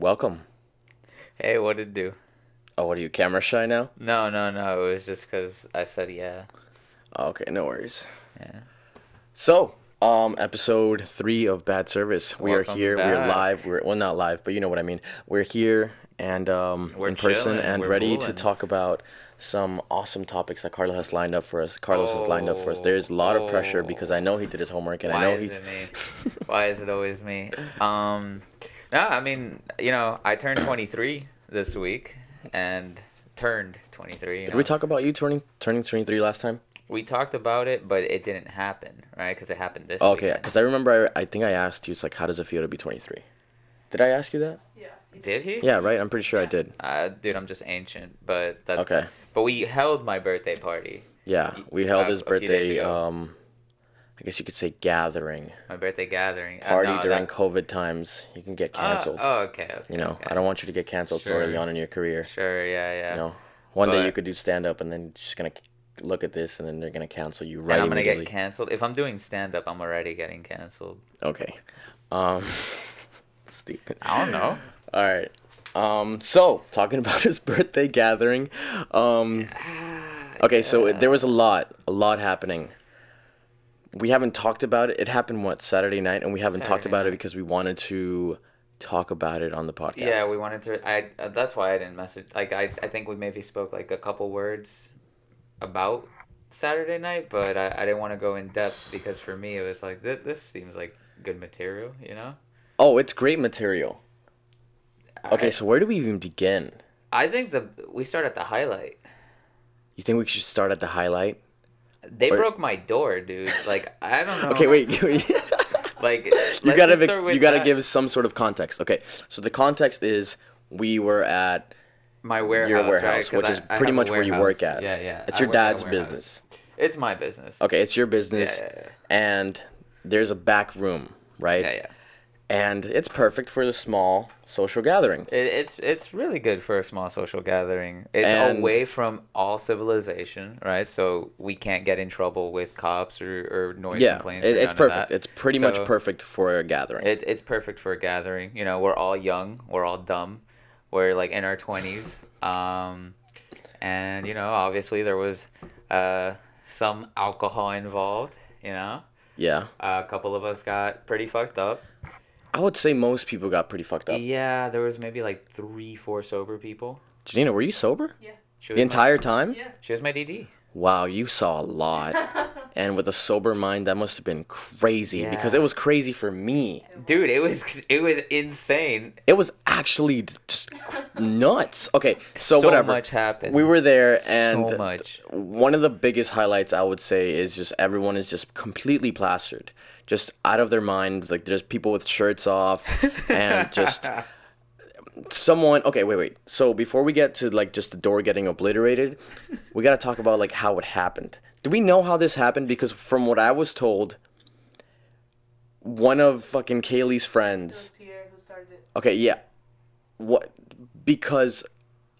welcome. Hey, what did it do? Oh, what are you, camera shy now? No, no, no. It was just because I said yeah. Oh, okay, no worries. Yeah. So, um, episode three of Bad Service. we are Welcome here. We're live. We're well, not live, but you know what I mean. We're here and um, We're in person chilling. and We're ready to talk about some awesome topics that Carlos has lined up for us. Carlos has lined up for us. Oh, There's a lot of pressure oh. because I know he did his homework and Why I know is he's. it me? Why is it always me? Um, no, I mean, you know, I turned 23 this week and turned 23. You Did know? we talk about you turning turning 23 last time? We talked about it, but it didn't happen, right? Because it happened this Oh, okay, because I remember I, I think I asked you, it's like, how does it feel to be 23? Did I ask you that? Yeah. Did he? Yeah, right. I'm pretty sure I did. Uh, dude, I'm just ancient, but that. Okay. But we held my birthday party. Yeah, we held Uh, his a few days birthday. ago. Um, I guess you could say gathering My birthday gathering. Uh, party no, during that- COVID times. You can get Uh, canceled. oh, okay. okay you know, okay. I don't want you to get canceled so early on in your career. Sure. Yeah. Yeah. You know, one day you could do stand up, and then you're just gonna look at this, and then they're gonna cancel you and right I'm gonna get canceled. If I'm doing stand up, I'm already getting canceled. okay. Um, stupid. I don't know. All right. Um, so talking about his birthday gathering. Um, okay, so it- there was a lot, a lot happening. We haven't talked about it. It happened what Saturday night, and we haven't talked Saturday about it because we wanted to talk about it on the podcast. Yeah, we wanted to. I. Uh, that's why I didn't message. Like, I. I think we maybe spoke like a couple words about Saturday night, but I. I didn't want to go in depth because for me it was like this. This seems like good material. You know. Oh, it's great material. Okay, so where do we even begin? I think the we start at the highlight. You think we should start at the highlight? They Or- broke my door, dude. Like I don't know. Okay, wait. Like you gotta be- you gotta that. give some sort of context. Okay, so the context is we were at my warehouse, your right? which I- is pretty much where you work at. Yeah, yeah. It's I your work at a dad's business. It's my business. Okay, it's your business, Yeah, yeah, yeah. and there's a back room, right? Yeah, yeah. And it's perfect for the small social gathering. It, it's it's really good for a small social gathering. It's And- away from all civilization, right? So we can't get in trouble with cops or, or noise Yeah, complaints. it, it's perfect. It's pretty much perfect for a gathering. It, it's perfect for a gathering. You know, we're all young, we're all dumb, we're like in our twenties, um, and you know, obviously there was uh, some alcohol involved. You know, yeah, a couple of us got pretty fucked up. I would say most people got pretty fucked up. Yeah, there was maybe like three, four sober people. Janina, were you sober Yeah. She was the my- entire time? Yeah. She was my DD. Wow, you saw a lot. and with a sober mind, that must have been crazy because Yeah. it was crazy for me. Dude, it was it was insane. It was actually just nuts. Okay, so, So whatever. much happened. We were there, and So much. one of the biggest highlights I would say is just everyone is just completely plastered, just out of their mind. Like there's people with shirts off, and just someone. Okay, wait, wait. So before we get to like just the door getting obliterated, we got to talk about like how it happened. Do we know how this happened? Because from what I was told, one of fucking Kaylee's It friends. was Pierre who started it. Okay, yeah. What? Because,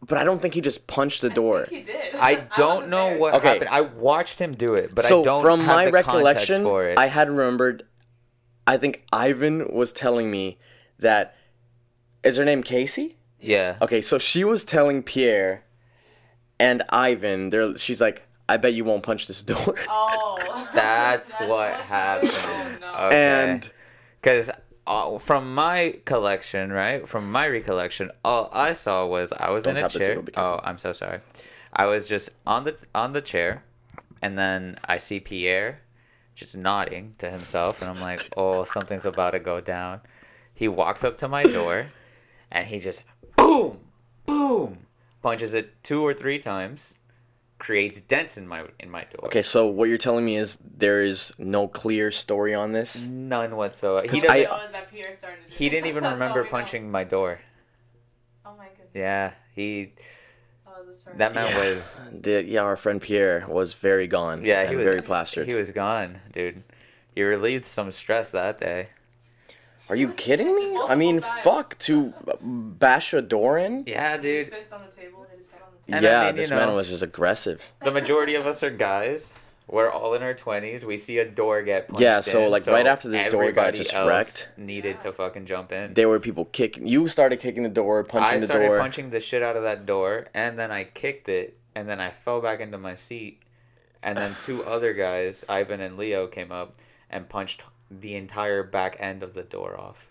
but I don't think he just punched the door. I think he did. I don't wasn't know there, what so- Okay. happened. I watched him do it, but so I don't from have my the context recollection, for it. I had remembered. I think Ivan was telling me that. Is her name Casey? yeah. Okay, so she was telling Pierre and Ivan. They're, she's like, "I bet you won't punch this door." Oh. That's, what happened. Oh, no. Okay. And because uh, from my collection, right, from my recollection, all I saw was I was Don't in a chair. Oh, I'm so sorry. I was just on the on the chair, and then I see Pierre just nodding to himself, and I'm like, oh, something's about to go down. He walks up to my door, and he just boom, boom, punches it two or three times, creates dents in my in my door. okay, so what you're telling me is there is no clear story on this. None whatsoever. He 'Cause doesn't. I- All that Pierre started he didn't even remember we know. punching my door. Oh my goodness. Yeah, he. That was. That man Yeah. was. The, yeah, our friend Pierre was very gone. Yeah, he was very plastered. He was gone, dude. He relieved some stress that day. Are you kidding me? I mean, fuck to bash a door in. Yeah, Hit his dude. Fist on the table, hit his head on the table. And I yeah, mean, you this man was just aggressive. The majority of us are guys. We're all in our twenties. We see a door get punched Yeah, so, in, like, right after this door got everybody just else wrecked. needed to fucking jump in. There were people kicking. You started kicking the door, punching I the started punching the shit out of that door, and then I kicked it, and then I fell back into my seat, and then two other guys, Ivan and Leo, came up and punched the entire back end of the door off.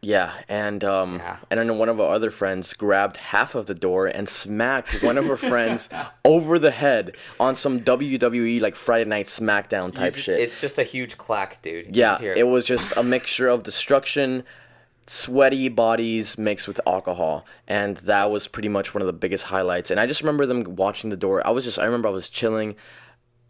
Yeah, and um, Yeah. and then one of our other friends grabbed half of the door and smacked one of her friends over the head on some WWE like Friday Night SmackDown type You shit. It's just a huge clack, dude. You yeah, it was just a mixture of destruction, sweaty bodies mixed with alcohol, and that was pretty much one of the biggest highlights. And I just remember them watching the door. I was just I remember I was chilling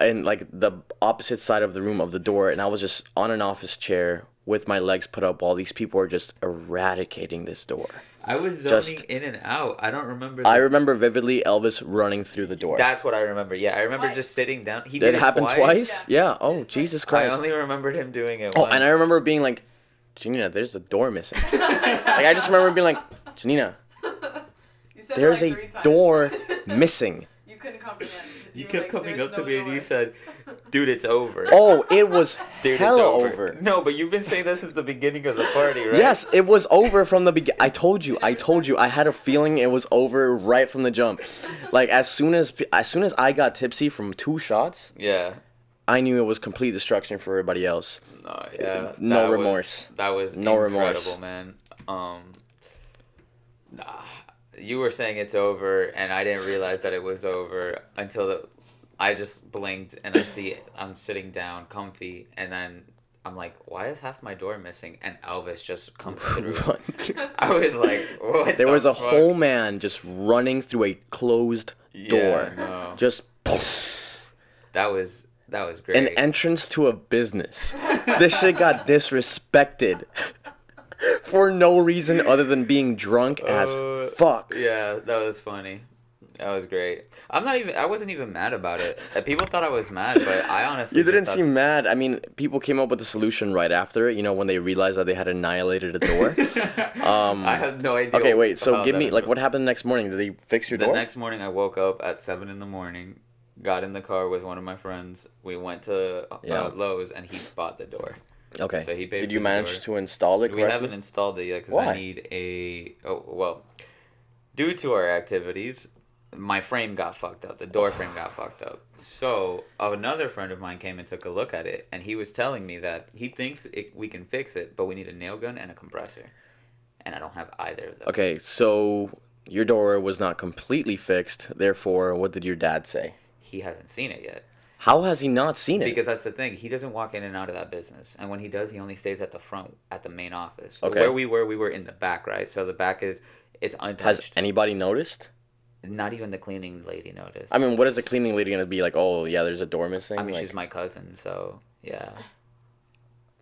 in like the opposite side of the room of the door, and I was just on an office chair with my legs put up while these people are just eradicating this door. I was zoning just- in and out. I don't remember. I remember vividly Elvis running through the door. That's what I remember. Yeah, I remember Twice. just sitting down. He Did did it happen twice? Yeah. Yeah. Oh, Jesus Christ! I only remembered him doing it. oh, once. and I remember being like, Janina, there's a door missing. like I just remember being like, Janina, You said it there's like a times. door missing. you couldn't comprehend. You were kept like, coming "There's up to no me and you said, "Dude, it's over." Oh, it was Dude, it's hella over. over. No, but you've been saying this since the beginning of the party, right? Yes, it was over from the beginning. I told you. I told you. I had a feeling it was over right from the jump. Like as soon as as soon as I got tipsy from two shots, Yeah. I knew it was complete destruction for everybody else. No, yeah. No that was- remorse. that was No incredible, remorse. man. Um, nah, you were saying it's over, and I didn't realize that it was over until the, I just blinked and I see I'm sitting down, comfy, and then I'm like, why is half my door missing? And Elvis just comes through. I was like, what? there the was a fuck? whole man just running through a closed Yeah, door. no. Just That was that was great. an entrance to a business. this shit got disrespected for no reason other than being drunk as Uh, fuck. Yeah, that was funny. That was great. I'm not even. I wasn't even mad about it. Uh, People thought I was mad, but I honestly. You didn't seem mad. I mean, people came up with a solution right after it. You know, when they realized that they had annihilated a door. Um, I have no idea. okay, wait. So give me like what happened the next morning? Did they fix your The door? The next morning, I woke up at seven in the morning, got in the car with one of my friends. We went to uh, Yeah. Lowe's, and he bought the door. okay. so he paid Did you manage door. to install it We haven't installed it yet because? I need a. Oh well, due to our activities, my frame got fucked up. The door frame got fucked up. So another friend of mine came and took a look at it, and he was telling me that he thinks it, we can fix it, but we need a nail gun and a compressor, and I don't have either of those. Okay, so your door was not completely fixed. Therefore, what did your dad say? He hasn't seen it yet. How has he not seen it? Because that's the thing. He doesn't walk in and out of that business. And when he does, he only stays at the front, at the main office. Okay. Where we were, we were in the back, right? So the back is, it's untouched. has anybody noticed? Not even the cleaning lady noticed. I mean, what is the cleaning lady gonna be like? Oh, yeah, there's a door missing. I mean, like, she's my cousin, so yeah.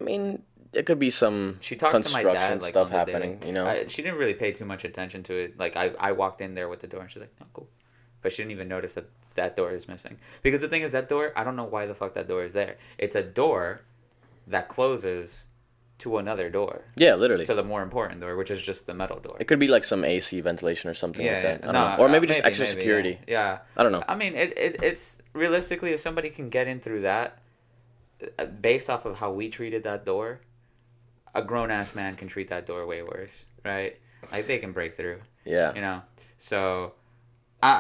I mean, it could be some She talks to my construction dad like stuff the day. happening. You know, I, she didn't really pay too much attention to it. Like I, I walked in there with the door, and she's like, "No, cool," but she didn't even notice that that door is missing. Because the thing is, that door, I don't know why the fuck that door is there. It's a door that closes to another door, yeah, literally. to the more important door, which is just the metal door. It could be like some AC ventilation or something yeah, like that. I don't no, know. Or uh, maybe just extra maybe, security. Yeah. yeah. I don't know. I mean, it, it it's realistically, if somebody can get in through that, uh, based off of how we treated that door, a grown ass man can treat that door way worse, right? Like they can break through, Yeah. you know. So, I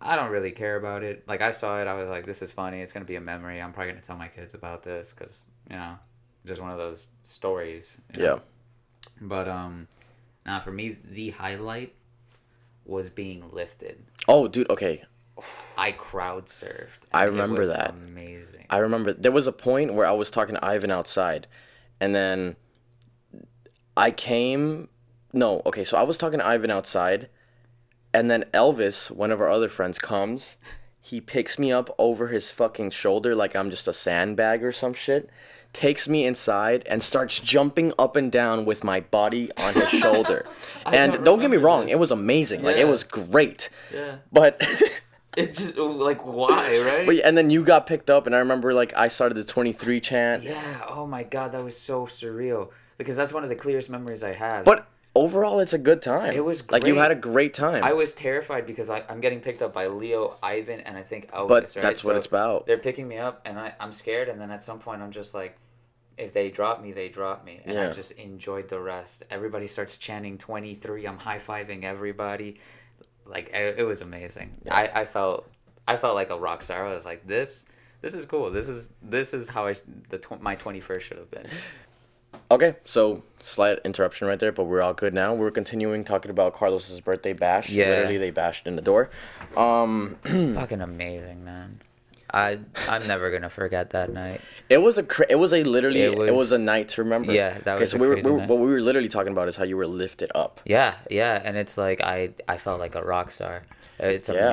I I don't really care about it. Like I saw it, I was like, this is funny. It's gonna be a memory. I'm probably gonna tell my kids about this because you know, just one of those stories. you know? Yeah. But um, now for me, the highlight was being lifted. Oh, dude. Okay. I crowd surfed. I remember that. Amazing. I remember there was a point where I was talking to Ivan outside, and then I came. No, okay, so I was talking to Ivan outside, and then Elvis, one of our other friends, comes. He picks me up over his fucking shoulder like I'm just a sandbag or some shit. Takes me inside and starts jumping up and down with my body on his shoulder. And don't don't get me wrong, this. it was amazing. Like it was great. yeah. But It just oh, like why right? But and then you got picked up, and I remember like I started the 23 chant. yeah. Oh my god, that was so surreal because that's one of the clearest memories I have. But overall, it's a good time. It was great. like you had a great time. I was terrified because I, I'm getting picked up by Leo, Ivan, and I think Elvis. But right? that's what So it's about. They're picking me up, and I, I'm scared. And then at some point, I'm just like, if they drop me, they drop me. And I just enjoyed the rest. Everybody starts chanting 23. I'm high fiving everybody. Like it, it was amazing. I, I felt I felt like a rock star. I was like, this this is cool. This is this is how I the tw- my 21st should have been. Okay, so slight interruption right there, but we're all good now. We're continuing talking about Carlos's birthday bash. Yeah. Literally, they bashed in the door. Um, Fucking amazing, man. I I'm never gonna forget that night. it was a cra- it was a literally it It was, was- a night to remember. Yeah, that okay, was so a we were, crazy we were what we were literally talking about is how you were lifted up. Yeah, yeah, and it's like I I felt like a rock star. It's Yeah.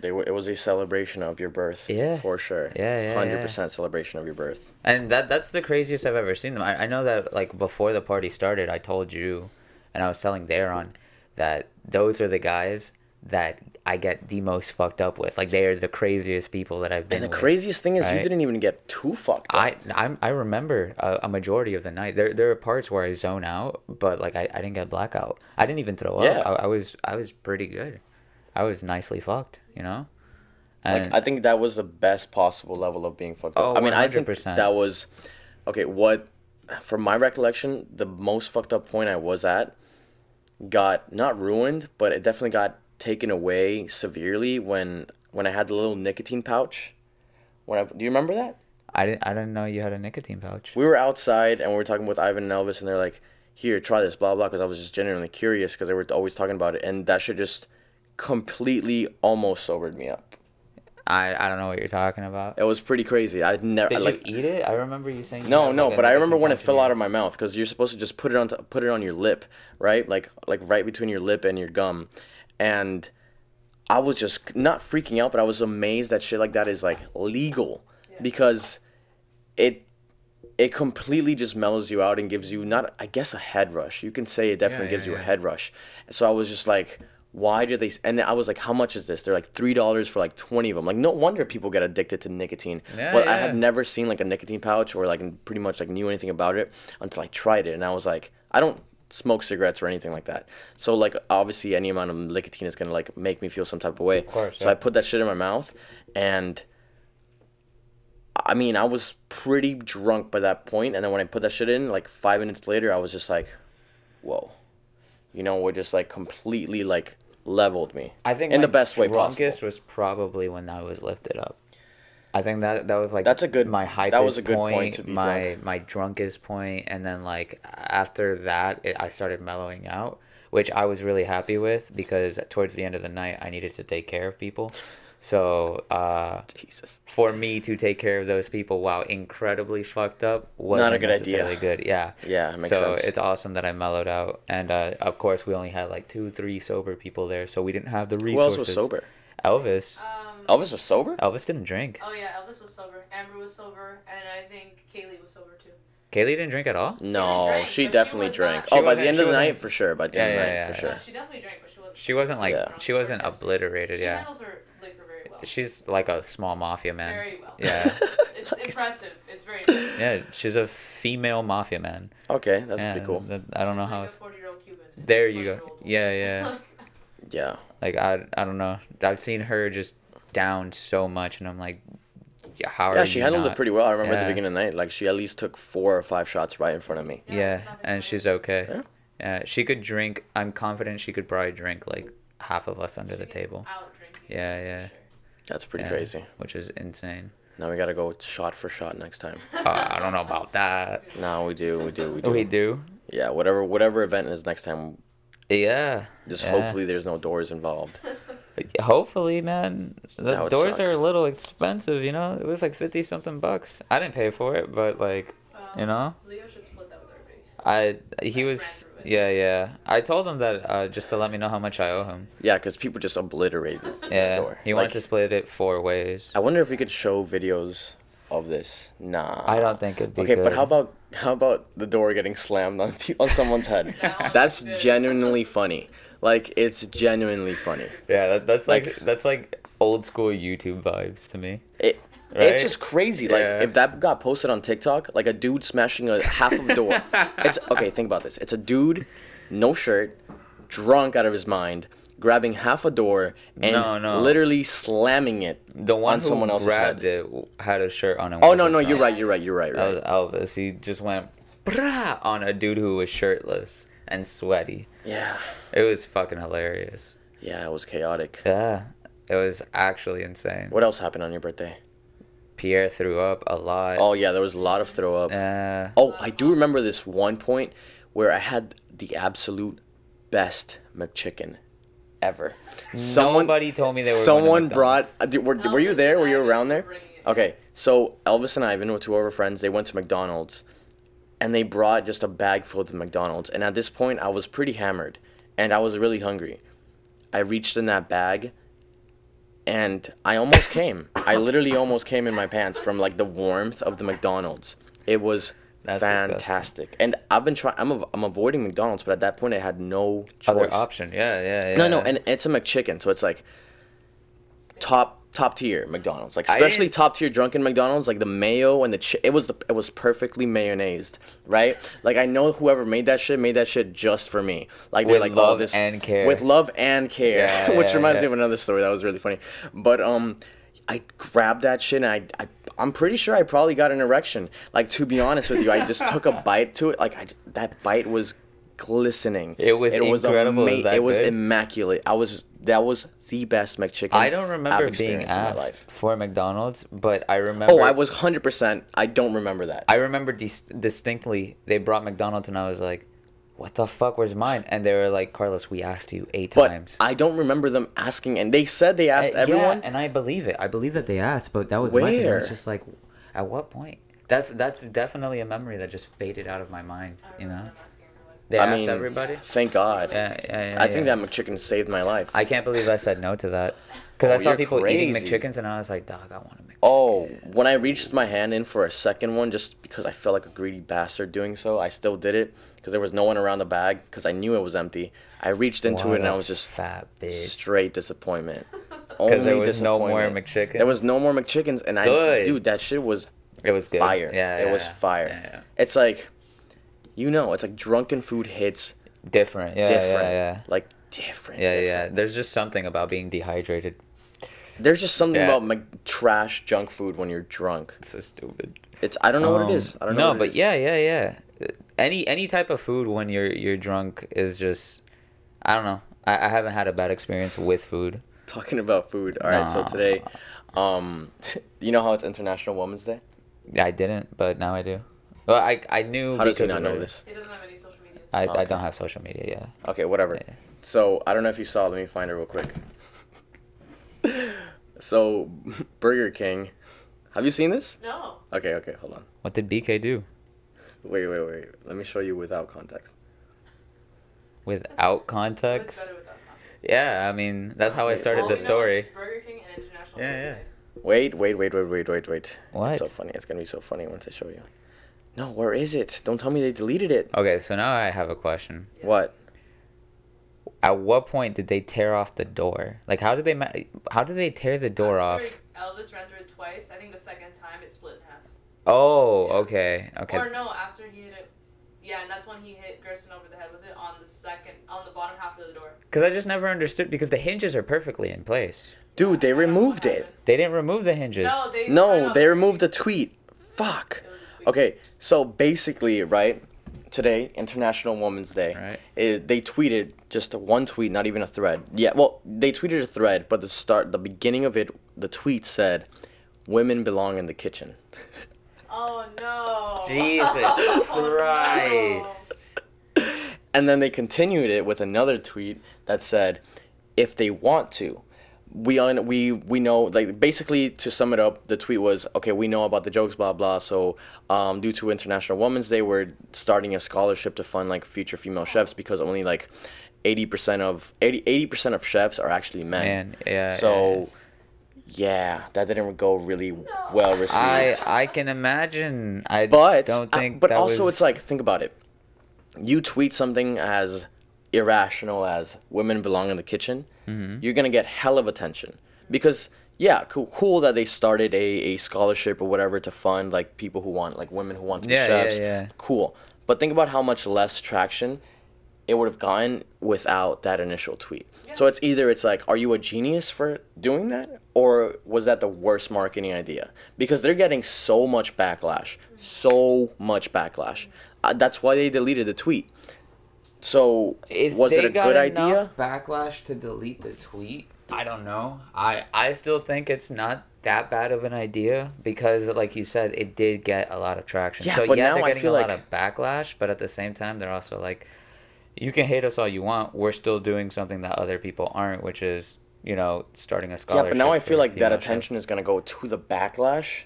They it was a celebration of your birth. Yeah. for sure. Yeah, yeah, hundred yeah. percent celebration of your birth. And that that's the craziest I've ever seen them. I, I know that like before the party started, I told you, and I was telling Daron that those are the guys that I get the most fucked up with. Like they are the craziest people that I've been. And the with. craziest thing is you didn't even get too fucked up. I I'm, I remember a, a majority of the night. There there are parts where I zone out, but like I, I didn't get blackout. I didn't even throw Yeah. up. I, I was I was pretty good. I was nicely fucked, you know. Like I think that was the best possible level of being fucked up. Oh, I mean, I think that was okay. What, from my recollection, the most fucked up point I was at got not ruined, but it definitely got taken away severely when when I had the little nicotine pouch. When I do you remember that? I didn't I didn't know you had a nicotine pouch. We were outside and we were talking with Ivan and Elvis, and they're like, "Here, try this, blah blah," because I was just genuinely curious because they were always talking about it, and that should just completely almost sobered me up. I, I don't know what you're talking about. It was pretty crazy. I never Did like. you eat it? I remember you saying. you No, no, like, but I remember when it fell out of my mouth because you're supposed to just put it on put it on your lip, right? Like like right between your lip and your gum, and I was just not freaking out, but I was amazed that shit like that is like legal because it it completely just mellows you out and gives you not I guess a head rush. You can say it definitely Yeah, gives yeah, you a head rush. So I was just like. Why do they? And I was like, "How much is this?" They're like three dollars for like twenty of them. Like, no wonder people get addicted to nicotine. Yeah, but I had never seen like a nicotine pouch or like pretty much like knew anything about it until I tried it and I was like I don't smoke cigarettes or anything like that. So like obviously any amount of nicotine is gonna like make me feel some type of way. Of course, So yeah. I put that shit in my mouth and I mean I was pretty drunk by that point and then when I put that shit in like five minutes later I was just like, whoa. You know, we're just like completely like leveled me. I think in my the best way drunkest possible. was probably when I was lifted up. I think that that was like That's a good- my high. that was a good point point, to be my drunk. my drunkest point, and then like after that, it, I started mellowing out, which I was really happy with because towards the end of the night, I needed to take care of people. So uh, Jesus. for me to take care of those people while incredibly fucked up wasn't Not a good idea. necessarily good. Yeah. Yeah, it makes so sense. it's awesome that I mellowed out, and uh, of course we only had like two, three sober people there, so we didn't have the Who resources. else was sober? Elvis. Um, Elvis was sober? Elvis didn't drink. Oh yeah, Elvis was sober. Amber was sober, and I think Kaylee was sober too. Kaylee didn't drink at all. No, she definitely drank, she but she definitely was drank. not- oh, She by the end of the night for sure. She definitely drank, but she wasn't- end she of the wasn't- obliterated. night, she's like a small mafia man. very well. Yeah, It's impressive. It's very impressive. yeah, she's a female mafia man. Okay, that's yeah, pretty cool. that- I don't know She's how. like a It's, 40-year-old Cuban. there you go. 20-year-old Yeah, yeah. Yeah. Like I, I don't know. I've seen her just down so much, and I'm like, yeah, how are Yeah, you she handled not? it pretty well. I remember at the beginning of the night, like she at least took four or five shots right in front of me. Yeah, Yeah, and she's okay. Yeah. Yeah, she could drink. I'm confident she could probably drink like half of us under the She can table. out-drink Yeah, yeah. sure. That's pretty Yeah, crazy. Which is insane. Now we gotta go shot for shot next time. Uh, I don't know about that. No, we do, we do, we do. We do. Yeah, whatever, whatever event is next time. Yeah. Just yeah. hopefully there's no doors involved. Hopefully, man. The doors suck. are a little expensive, you know? It was like 50 something bucks. I didn't pay for it, but like, Well, you know? Leo should split that with everybody. I he Like, was ran through it. Yeah, yeah. I told him that uh, just to let me know how much I owe him. Yeah, because people just obliterated the Yeah. store. He like, wanted to split it four ways. I wonder if we could show videos of this. Nah. I don't think it'd be Okay, but how about how about the door getting slammed on on someone's head? That's genuinely funny. Like it's genuinely funny. Yeah, that, that's like, Like- that's like old school YouTube vibes to me. It Right? it's just crazy. Like Yeah. if that got posted on TikTok, like a dude smashing a half of a door. it's okay. Think about this. It's a dude no shirt, drunk out of his mind, grabbing half a door and No, no. literally slamming it The one on who someone else's grabbed head. it had a shirt on. and Oh no, no, you're right, you're right, you're right, That right. was Elvis. He just went brah on a dude who was shirtless and sweaty. Yeah. It was fucking hilarious. Yeah, it was chaotic. Yeah, it was actually insane. What else happened on your birthday? Pierre threw up a lot. Oh yeah, there was a lot of throw up. Uh, Oh, I do remember this one point where I had the absolute best McChicken ever. Nobody told me they were. Someone brought. McDonald's. uh, did- Were, were you there? Were you around there? Okay, so Elvis and Ivan were two of our friends. They went to McDonald's, and they brought just a bag filled with McDonald's. And at this point, I was pretty hammered, and I was really hungry. I reached in that bag, and I almost came. I literally almost came in my pants from like the warmth of the McDonald's. It was That's disgusting. fantastic. And I've been trying. I'm av- I'm avoiding McDonald's, but at that point, I had no choice. Other option, yeah, yeah, yeah. No, no, and it's a McChicken, so it's like top top tier McDonald's, like especially top tier drunken McDonald's, like the mayo and the chi- it was the it was perfectly mayonnaised, right? Like I know whoever made that shit made that shit just for me. Like they're With like oh love this and care. with love and care, Yeah, which yeah, reminds me of another story that was really funny. But um, I grabbed that shit and I. I I'm pretty sure I probably got an erection. Like to be honest with you, I just took a bite to it. Like I, that bite was glistening. It was incredible. It was that it was immaculate. I was that was the best McChicken. I don't remember being experienced in my asked life. for McDonald's, but I remember. Oh, I was hundred percent. I don't remember that. I remember dis- distinctly they brought McDonald's and I was like, "What the fuck? Where's mine?" And they were like, "Carlos, we asked you eight but times." I don't remember them asking, and they said they asked Uh, everyone. Yeah, and I believe it. I believe that they asked, but that was my thing. I Where? was just like, at what point? That's that's definitely a memory that just faded out of my mind. You know, them asking everyone. They I asked mean, everybody. Thank God. Yeah, yeah, yeah, I think that McChicken saved my life. I can't believe I said no to that because Oh, I saw you're people eating. McChickens and I was like, "Dog, I want to make." Oh, when I reached my hand in for a second one, just because I felt like a greedy bastard doing so, I still did it because there was no one around the bag because I knew it was empty. I reached into it and I was just fat bitch. straight disappointment. Because there Only was no more disappointment. McChickens. There was no more McChickens, and I, dude, that shit was It was good. fire. Yeah, it was yeah, fire. yeah, yeah. It's like, you know, it's like drunken food hits Different. Yeah, different, yeah, yeah. like different. Yeah, yeah. There's just something about being dehydrated. There's just something Yeah. about Mc- trash junk food when you're drunk. It's so stupid. It's I don't know what Um, it is. I don't know. no, but is. yeah, yeah, yeah. Any any type of food when you're you're drunk is just, I don't know. I, I haven't had a bad experience with food. Talking about food. All right, so today, um, you know how it's International Women's Day? I didn't, but now I do. Well, I I knew. How does he because not of know it. this? He doesn't have any social media. I, I don't have social media. Yeah. Okay, whatever. Yeah. So I don't know if you saw. Let me find it real quick. so Burger King. Have you seen this? No. Okay, okay, hold on. What did BK do? Wait, wait, wait. Let me show you without context. Without context. without context. Yeah, I mean that's how I started All the he knows story. is Burger King and International. Yeah, Women's yeah. Wait, wait, wait, wait, wait, wait, wait. What? It's so funny. It's gonna be so funny once I show you. No, where is it? Don't tell me they deleted it. Okay, so now I have a question. What? At what point did they tear off the door? Like, how did they ma- how did they tear the door I'm off? sure Elvis ran through it twice. I think the second time it split in half. Oh, okay, okay. Or no, after he hit it. Yeah, and that's when he hit Gerson over the head with it on the second, on the bottom half of the door. Because I just never understood because the hinges are perfectly in place. Dude, they I don't know what removed it. happened. They didn't remove the hinges. No, they. No, no, they removed the tweet. Fuck. It was a tweet. Okay, so basically, right, today, International Women's Day, Right. is- they tweeted just one tweet, not even a thread. Yeah, well, they tweeted a thread, but the start, the beginning of it, the tweet said, "Women belong in the kitchen." Oh no. Jesus Oh, no. Christ. And then they continued it with another tweet that said, "If they want to." We un- we we know like basically to sum it up, the tweet was okay. We know about the jokes, blah blah. So, um, due to International Women's Day, we're starting a scholarship to fund like future female chefs because only like eighty percent of 80 percent of chefs are actually men. Man, yeah. so, yeah, that didn't go really well received. I I can imagine. I but don't uh, think. but that also was- it's like think about it you tweet something as irrational as women belong in the kitchen Mm-hmm. you're gonna get hell of attention because yeah cool, cool that they started a, a scholarship or whatever to fund like people who want like women who want to be Yeah, yeah, chefs yeah. cool but think about how much less traction it would have gone without that initial tweet. So it's either it's like, are you a genius for doing that, or was that the worst marketing idea? Because they're getting so much backlash, so much backlash. Uh, that's why they deleted the tweet. So If was it a got good idea? Backlash to delete the tweet. I don't know. I I still think it's not that bad of an idea because, like you said, it did get a lot of traction. Yeah, so but yeah, now they're I getting feel a lot like- of backlash, but at the same time, they're also like, you can hate us all you want. We're still doing something that other people aren't, which is you know starting a scholarship. Yeah, but now I feel like that attention is gonna go to the backlash,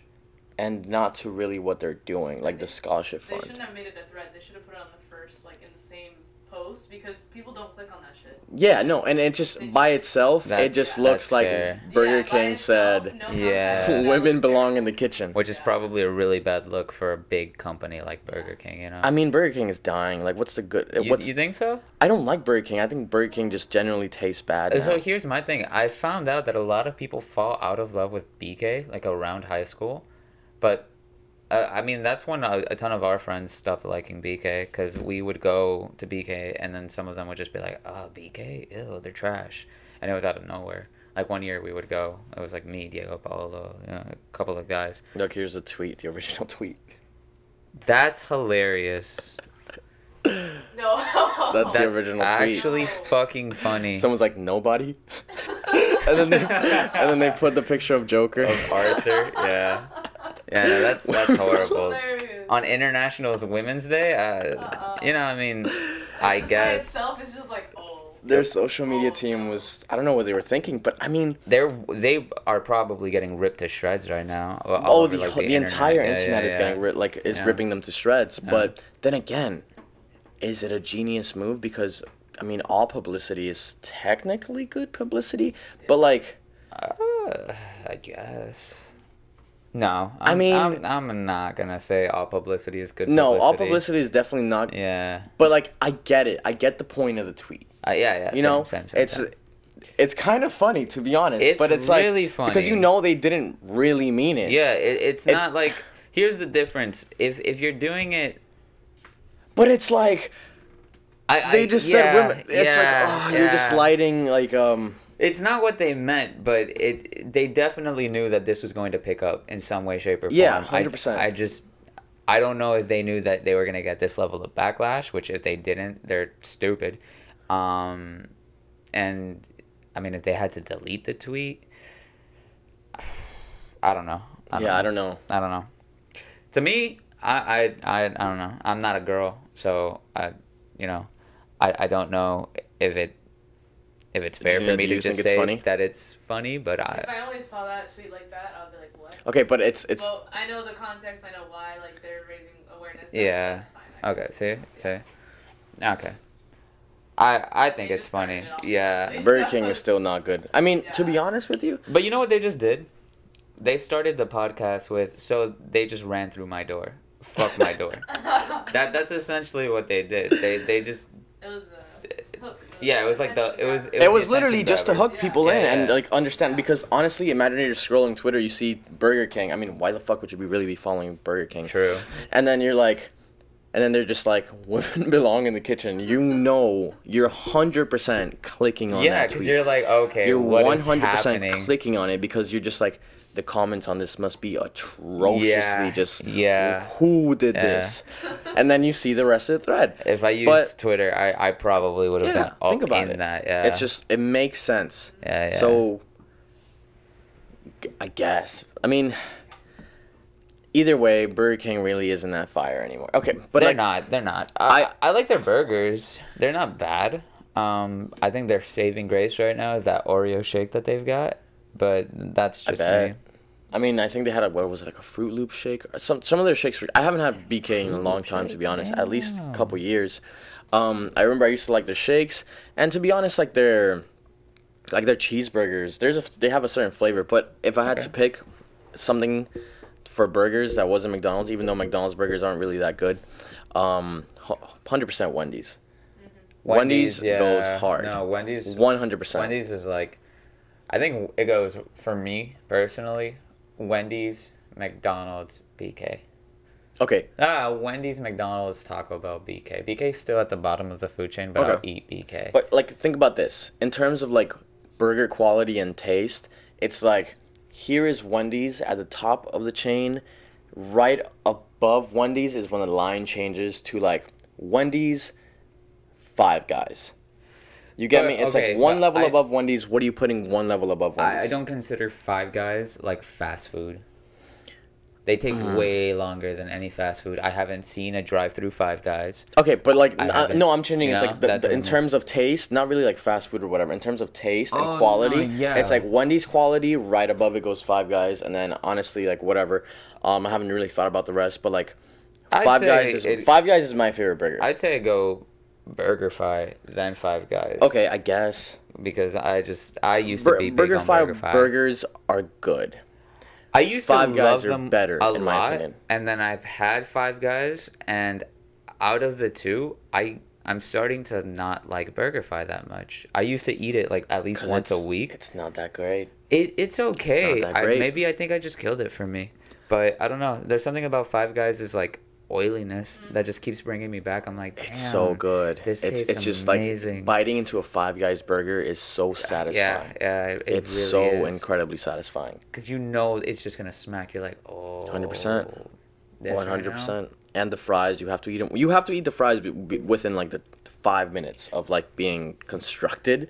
and not to really what they're doing, like the scholarship fund. They shouldn't have made it a thread. They should have put it on the first, like in the same post, because people don't click on that shit. Yeah, no, and it just by itself, it That's- just that's looks like fair. Burger Yeah, by King itself, said, no Yeah. that "Women looks belong in the kitchen." Which is Yeah. probably a really bad look for a big company like Burger King. You know. I mean, Burger King is dying. Like, what's the good? you, What's you think so? I don't like Burger King. I think Burger King just generally tastes bad. Uh, So here's my thing. I found out that a lot of people fall out of love with BK like around high school, but uh, I mean that's when a, a ton of our friends stopped liking BK because we would go to BK and then some of them would just be like, "Oh, BK, ew, they're trash," and it was out of nowhere. Like one year we would go. It was like me, Diego Paulo, you know, a couple of guys. Look, here's the tweet, the original tweet. That's hilarious. No. That's the original tweet. actually fucking funny. Someone's like nobody, and then they and then they put the picture of Joker. of Arthur, yeah. Yeah, no, that's that's That's horrible. on International Women's Day, uh, Uh-uh. you know, I mean, I Just By guess itself, it's just like, oh. Their social media team was I don't know what they were thinking, but I mean, they're they are probably getting ripped to shreds right now. oh, over, the like, whole- the, internet. entire Yeah, internet yeah, is yeah. getting ripped like is Yeah. ripping them to shreds. Yeah. But then again, is it a genius move? Because I mean, all publicity is technically good publicity, but like. Uh, I guess. No, I I'm, mean- I'm, I'm not gonna say all publicity is good. No, all publicity. publicity is definitely not. Yeah, But like, I get it. I get the point of the tweet. uh, yeah, yeah. you same, know, same, same, it's it's kind of funny to be honest. It's but it's like really because you know they didn't really mean it. yeah. It, it's, it's- not like here's the difference. If if you're doing it, But it's like I, they just yeah, said women. It's yeah, like oh, you're just yeah. lighting like um. It's not what they meant, but it they definitely knew that this was going to pick up in some way, shape, or form. Yeah, I- 100%. I, just I don't know if they knew that they were gonna get this level of backlash, which if they didn't, they're stupid. Um, and I mean, if they had to delete the tweet, I don't know. I yeah, I don't know. I don't know. To me, I, I, I, I don't know. I'm not a girl, so I, you know, I, I don't know if it, if it's fair for me to you just it's say funny? that it's funny, but I. If I, I only saw that tweet like that, I'll be like, what? Okay, but it's it's Well, I know the context. I know why. Like they're raising awareness. Yeah. That's fine, okay, guess. see, see, okay. I, I think They it's funny. it Yeah, badly. Burger King is still not good. I mean, to be honest with you, but you know what they just did? They started the podcast with so they just ran through my door. Fuck my door. That that's essentially what they did. They they just It was a hook. Yeah, it was like the- it was- it it was was literally just to hook people Yeah, in and yeah. like understand. Because honestly, imagine you're scrolling Twitter, you see Burger King. I mean, why the fuck would you be really be following Burger King? true. And then you're like, and then they're just like, women belong in the kitchen. You know, you're hundred percent clicking on Yeah, that yeah because you're like, okay, you're what hundred percent happening? clicking on it because you're just like, the comments on this must be atrociously Yeah, just. yeah. Who did Yeah. this? And then you see the rest of the thread. If I used But- Twitter, I, I probably would have Yeah, been think about in it. that. Yeah, It's just it makes sense. yeah, yeah. So, i guess. I mean, either way, Burger King really isn't that fire anymore. Okay, but they're like, not. They're not. I, I- I like their burgers. They're not bad. Um, I think their saving grace right now is that Oreo shake that they've got, but that's I just me. I mean, I think they had a what was it like a Fruit Loop shake? Or some some of their shakes. Were, I haven't had BK in a long time to be honest. At least a couple years. Um, I remember I used to like their shakes, and to be honest, like their like their cheeseburgers. There's a they have a certain flavor, but if I had Okay. to pick something for burgers that wasn't McDonald's, even though McDonald's burgers aren't really that good, um, hundred percent Wendy's. Wendy's goes hard. No, Wendy's. One hundred percent. Wendy's is like, I think it goes for me personally. Wendy's, McDonald's, BK. Okay, Ah, Wendy's, McDonald's, Taco Bell, BK. BK's still at the bottom of the food chain, but I'll eat BK. but like think about this in terms of like burger quality and taste. It's like here is Wendy's at the top of the chain. Right above Wendy's is when the line changes to like Wendy's, Five Guys. You get But, me? It's okay, like one level I- above Wendy's. What are you putting one level above Wendy's? I, I don't consider Five Guys like fast food. They take Uh. way longer than any fast food. I haven't seen a drive-through Five Guys. Okay, but like, uh, no, I'm changing. You It's know, like the, the, in terms of taste, not really like fast food or whatever. In terms of taste and Oh, no, quality, yeah. it's like Wendy's quality. Right above it goes Five Guys, and then honestly, like whatever. Um, I haven't really thought about the rest, but like, I'd Five Guys is it- Five Guys is my favorite burger. I'd say go BurgerFi then Five Guys. okay, I guess. Because I just I used to Bur- be big Burger on Five BurgerFi. burgers are good. I used Five to Guys love are them better, a in my lot, opinion. and then I've had Five Guys, and out of the two, I I'm starting to not like BurgerFi that much. I used to eat it like at least once a week. It's not that great. It it's okay. that I, maybe I think I just killed it for me, but I don't know. There's something about Five Guys is like oiliness mm-hmm. that just keeps bringing me back. I'm like, It's so good. This it's tastes it's just amazing. like biting into a Five Guys burger is so satisfying. yeah. It, it it's really so is. incredibly satisfying. because you know it's just gonna smack. You're like, oh, 100%. this One right hundred now?" percent. And the fries, you have to eat them. You have to eat the fries be- be- within like the five minutes of like being constructed.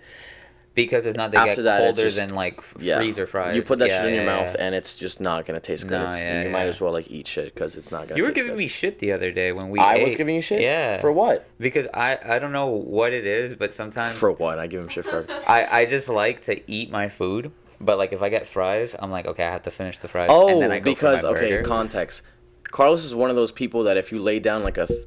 Because if not, they After get that, it's colder just- than like f- Yeah, freezer fries. You put that Yeah, shit in your yeah, mouth, yeah. and it's just not gonna taste good. No, yeah, you might as well like eat shit because it's not gonna. You were giving good. me shit the other day when we. I was giving you shit. Yeah. For what? Because I I don't know what it is, but sometimes For what? I give him shit for. I I just like to eat my food. But like if I get fries, I'm like okay, I have to finish the fries. Oh, and then I go oh, because for my okay, burger. context. Carlos is one of those people that if you lay down like a th-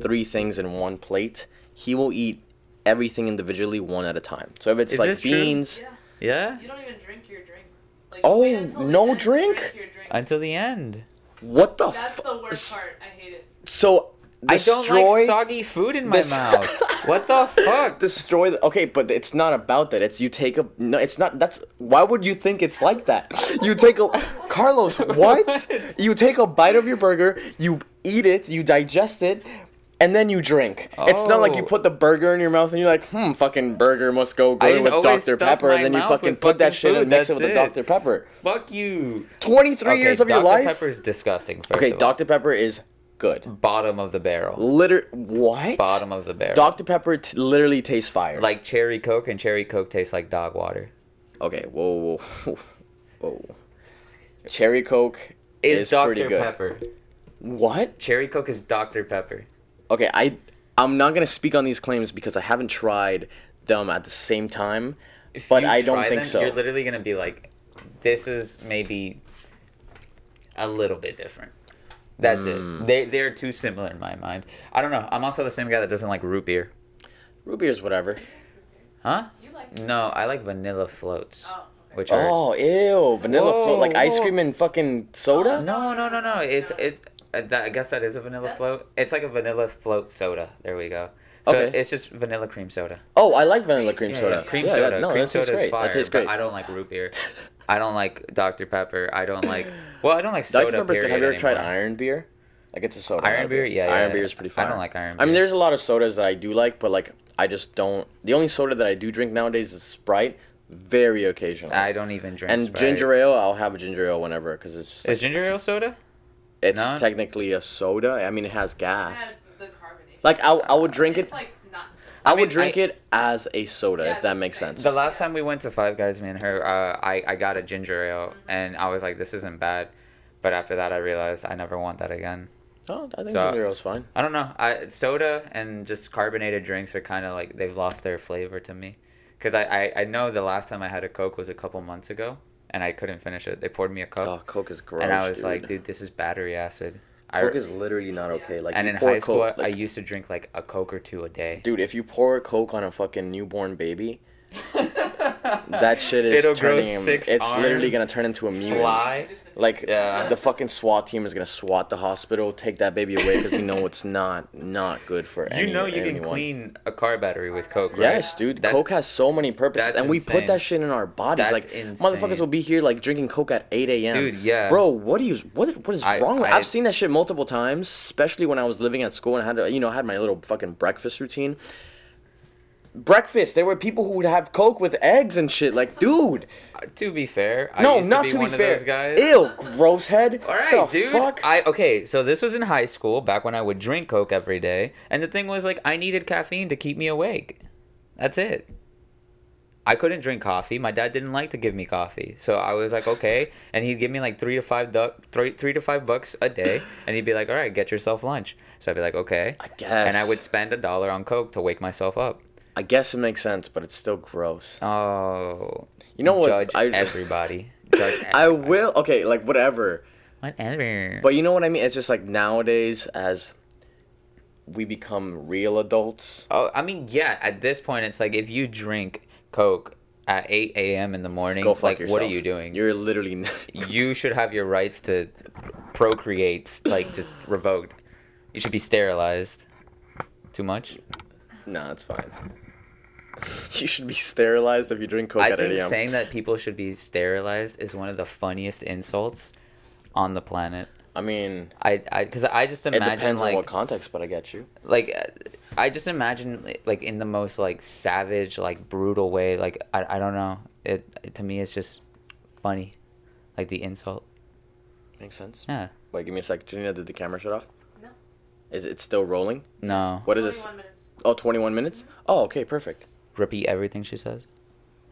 three things in one plate, he will eat everything individually one at a time. So if it's Is like this true? beans, Yeah. yeah, You don't even drink your drink. Like, Oh, wait until the no end drink? drink. until the end. what the? That's fu- the worst part. I hate it. So I don't destroy. like soggy food in my This- mouth. What the fuck? destroy the okay but it's not about that it's you take a no it's not that's why would you think it's like that you take a carlos what you take a bite of your burger you eat it you digest it and then you drink. It's not like you Oh. put the burger in your mouth and you're like, hmm, fucking burger must go good with Dr. Pepper, and then you fucking put that fucking shit and mix it with it. the Dr. Pepper. Fuck you. 23 years of your life. Dr. Pepper is disgusting. First okay. Dr. Pepper is good. Bottom of the barrel. Liter what? Bottom of the barrel. Dr. Pepper t- literally tastes fire. Like cherry coke, and cherry coke tastes like dog water. okay, whoa, whoa, whoa. Cherry Coke Is, is Dr. pretty good. Pepper. What? Cherry coke is Dr. Pepper. Okay, I I'm not gonna speak on these claims because I haven't tried them at the same time. If But you I don't think them, so. You're literally gonna be like, this is maybe a little bit different. That's Hmm. it. They they're too similar in my mind. I don't know. I'm also the same guy that doesn't like root beer. Root beer's whatever. Huh? Like No, I like vanilla floats, Oh, okay. which are Oh, ew, vanilla float like Whoa, ice cream and fucking soda. no, no, no, no. It's it's. Uh, that, I guess that is a vanilla That's- float. It's like a vanilla float soda. There we go. So Okay. it's just vanilla cream soda. Oh, I like vanilla cream Yeah, soda. yeah, cream Yeah, soda. that- no, cream that tastes soda great. is fire. that tastes but great. I don't like root beer. I don't like Dr Pepper. I don't like. Well, I don't like soda. Dr. Pepper's good. Have you period ever tried iron beer? Like it's a soda. Iron not beer? Yeah, Iron yeah, beer is pretty fine. I don't like iron I mean, there's a lot of sodas that I do like, but like I just don't. The only soda that I do drink nowadays is Sprite, very occasionally. I don't even drink. and Sprite. ginger ale, I'll have a ginger ale whenever because it's just like, Is ginger ale soda? It's no? technically a soda. I mean, it has It gas. has the carbonation. Like I, I would drink it. It's like not. I, I would drink I- it as a soda Yeah, if that makes same. sense. The last time we went to Five Guys, me and her, uh, I I got a ginger ale, and I was like, this isn't bad. But after that, I realized I never want that again. oh, I think So- ginger ale's fine. I don't know. I soda and just carbonated drinks are kind of like they've lost their flavor to me. Cause I, I I know the last time I had a Coke was a couple months ago, and I couldn't finish it. They poured me a Coke, Oh, Coke is gross. and I was dude. like, dude, this is battery acid. I, Coke is literally not okay. Like and in high school, Coke, I used to drink like a Coke or two a day. dude, if you pour a Coke on a fucking newborn baby, That shit is It'll turning him. It's literally gonna turn into a mutant. Fly. Like Yeah. the fucking SWAT team is gonna SWAT the hospital, take that baby away because you know it's not not good for You any, know you can clean a car battery with Coke, right? Yes, dude. That's- Coke has so many purposes, and we insane. put that shit in our bodies. That's like insane. motherfuckers will be here like drinking Coke at 8 a.m. Dude, yeah. Bro, what do you what what is I- wrong? with I- I've seen that shit multiple times, especially when I was living at school and I had to, you know I had my little fucking breakfast routine. Breakfast. There were people who would have Coke with eggs and shit. Like, dude. Uh, To be fair, I No, not to be to be fair. of guys. Ew, gross head. All right, the dude. Fuck? I okay. So this was in high school, back when I would drink Coke every day, and the thing was like I needed caffeine to keep me awake. That's it. I couldn't drink coffee. My dad didn't like to give me coffee, so I was like, okay, and he'd give me like three to five duck, three three to five bucks a day, and he'd be like, all right, get yourself lunch. So I'd be like, okay, I guess. and I would spend a dollar on Coke to wake myself up. I guess it makes sense, but it's still gross. Oh, You know what? Judge I- everybody. Judge I will. Okay, like whatever. Whatever. But you know what I mean? It's just like nowadays, as we become real adults. Oh, I mean, yeah. At this point, it's like if you drink Coke at 8 a.m. in the morning, Go fuck like yourself. what are you doing? You're literally. you should have your rights to procreate like just revoked. You should be sterilized. Too much? nah, it's fine. you should be sterilized if you drink Coke I at 8 think a.m. saying that people should be sterilized is one of the funniest insults on the planet. I mean, I, I, because I just imagine it depends like, on what context, but I get you. like, uh, I just imagine like in the most like savage, like brutal way. Like I, I don't know. It, it to me, it's just funny, like the insult. Makes sense. Yeah. Wait, give me a sec. Janina, did the camera shut off? No. Is it still rolling? No. What is this? 21 minutes. Oh, 21 minutes? Oh, okay, perfect. Repeat everything she says.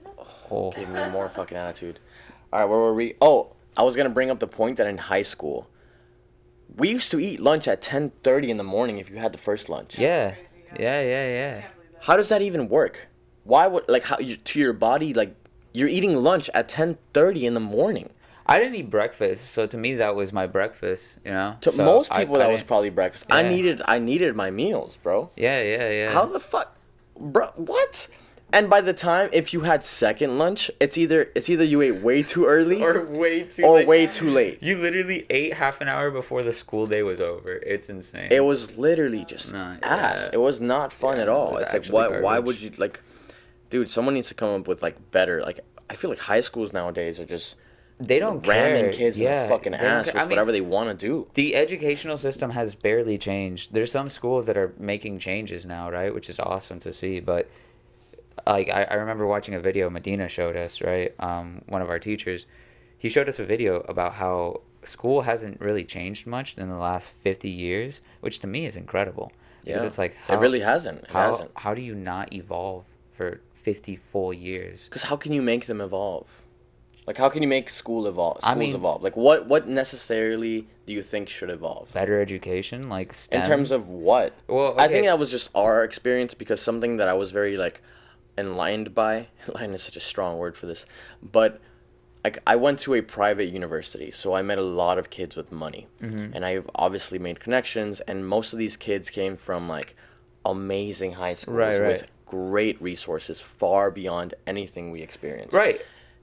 Oh, oh. Give me more fucking attitude. All right, where were we? Oh, I was gonna bring up the point that in high school, we used to eat lunch at 10:30 in the morning if you had the first lunch. Yeah. Yeah, yeah, yeah. can't believe that. How does that even work? Why would like how you, to your body like you're eating lunch at 10:30 in the morning? I didn't eat breakfast, so to me that was my breakfast. You know. To So most people, I that was probably breakfast. I needed I needed my meals, bro. Yeah, yeah, yeah. How the fuck, bro? What? And by the time if you had second lunch, it's either it's either you ate way too early or, or way too. late. way too late. You literally ate half an hour before the school day was over. It's insane. It was literally just Nah, ass. yeah. It was not fun Yeah, at all. was It's like why why would you like, dude? Someone needs to come up with like better. Like I feel like high schools nowadays are just They don't ramming care. kids yeah, in the fucking ass with I mean, whatever they want to do. the educational system has barely changed. There's some schools that are making changes now, right? Which is awesome to see. But like I, I remember watching a video Medina showed us, right? Um, one of our teachers, he showed us a video about how school hasn't really changed much in the last 50 years, which to me is incredible. Yeah, it's like it really hasn't. It how hasn't. how do you not evolve for 50 full years? Because how can you make them evolve? Like how can you make school evolve? I Schools mean- evolve. Like what what necessarily do you think should evolve? Better education, like STEM. In terms of what? well, I think that was just our experience because something that I was very like enlightened by. Enlightened is such a strong word for this, but like I went to a private university, so I met a lot of kids with money, Mm-hmm. and I've obviously made connections. And most of these kids came from like amazing high schools Right, with great resources, far beyond anything we experienced. Right.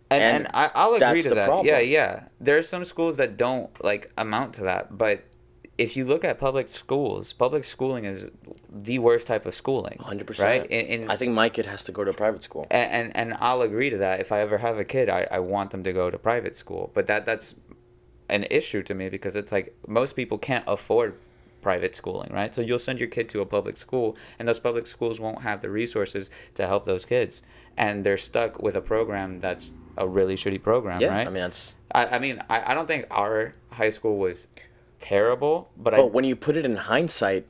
And, And and, I, I'll agree that's to the that. problem. Yeah, yeah. There are some schools that don't like amount to that, but if you look at public schools, public schooling is the worst type of schooling. Hundred percent. Right. In, in, I think my kid has to go to a private school. and, and and I'll agree to that. If I ever have a kid, I, I want them to go to private school. But that that's an issue to me because it's like most people can't afford private schooling, right? So you'll send your kid to a public school, and those public schools won't have the resources to help those kids, and they're stuck with a program that's a really shitty program, Yeah, right? I mean that's. I, I mean, I, I don't think our high school was terrible, but I when you put it in hindsight,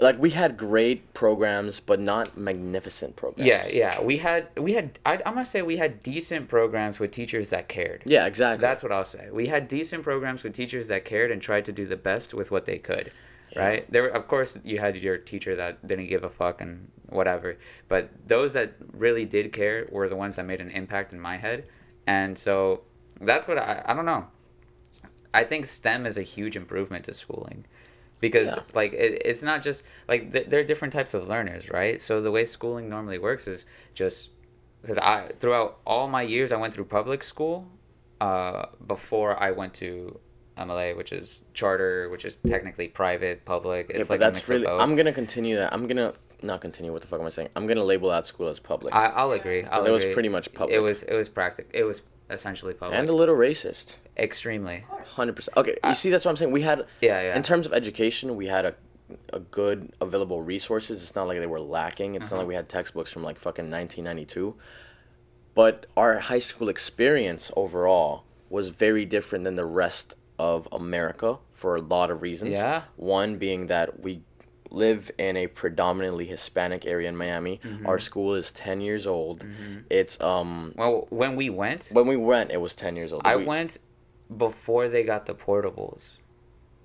like we had great programs, but not magnificent programs. yeah, yeah, we had we had I, I'm gonna say we had decent programs with teachers that cared. Yeah, exactly. That's what I'll say. We had decent programs with teachers that cared and tried to do the best with what they could. Right? There of course you had your teacher that didn't give a fuck and whatever, but those that really did care were the ones that made an impact in my head. And so that's what I I don't know. I think STEM is a huge improvement to schooling. Because Yeah. like it, it's not just like th- there are different types of learners, right? So the way schooling normally works is just because I throughout all my years I went through public school, uh, before I went to MLA, which is charter, which is technically private, public. It's Yeah, like but a that's really. I'm gonna continue that. I'm gonna not continue. What the fuck am I saying? I'm gonna label that school as public I, I'll agree. I'll it was pretty much public It was it was practic. It was essentially public. and a little racist. extremely. Hundred percent. Okay, you see, that's what I'm saying. We had, Yeah, yeah. in terms of education, we had a, a good available resources. It's not like they were lacking. It's not Uh-huh. like we had textbooks from like fucking 1992. But our high school experience overall was very different than the rest of America for a lot of reasons. Yeah. One being that we live in a predominantly Hispanic area in Miami. Mm-hmm. Our school is 10 years old. It's um Well, when we went, when we went it was 10 years old. I We- went before they got the portables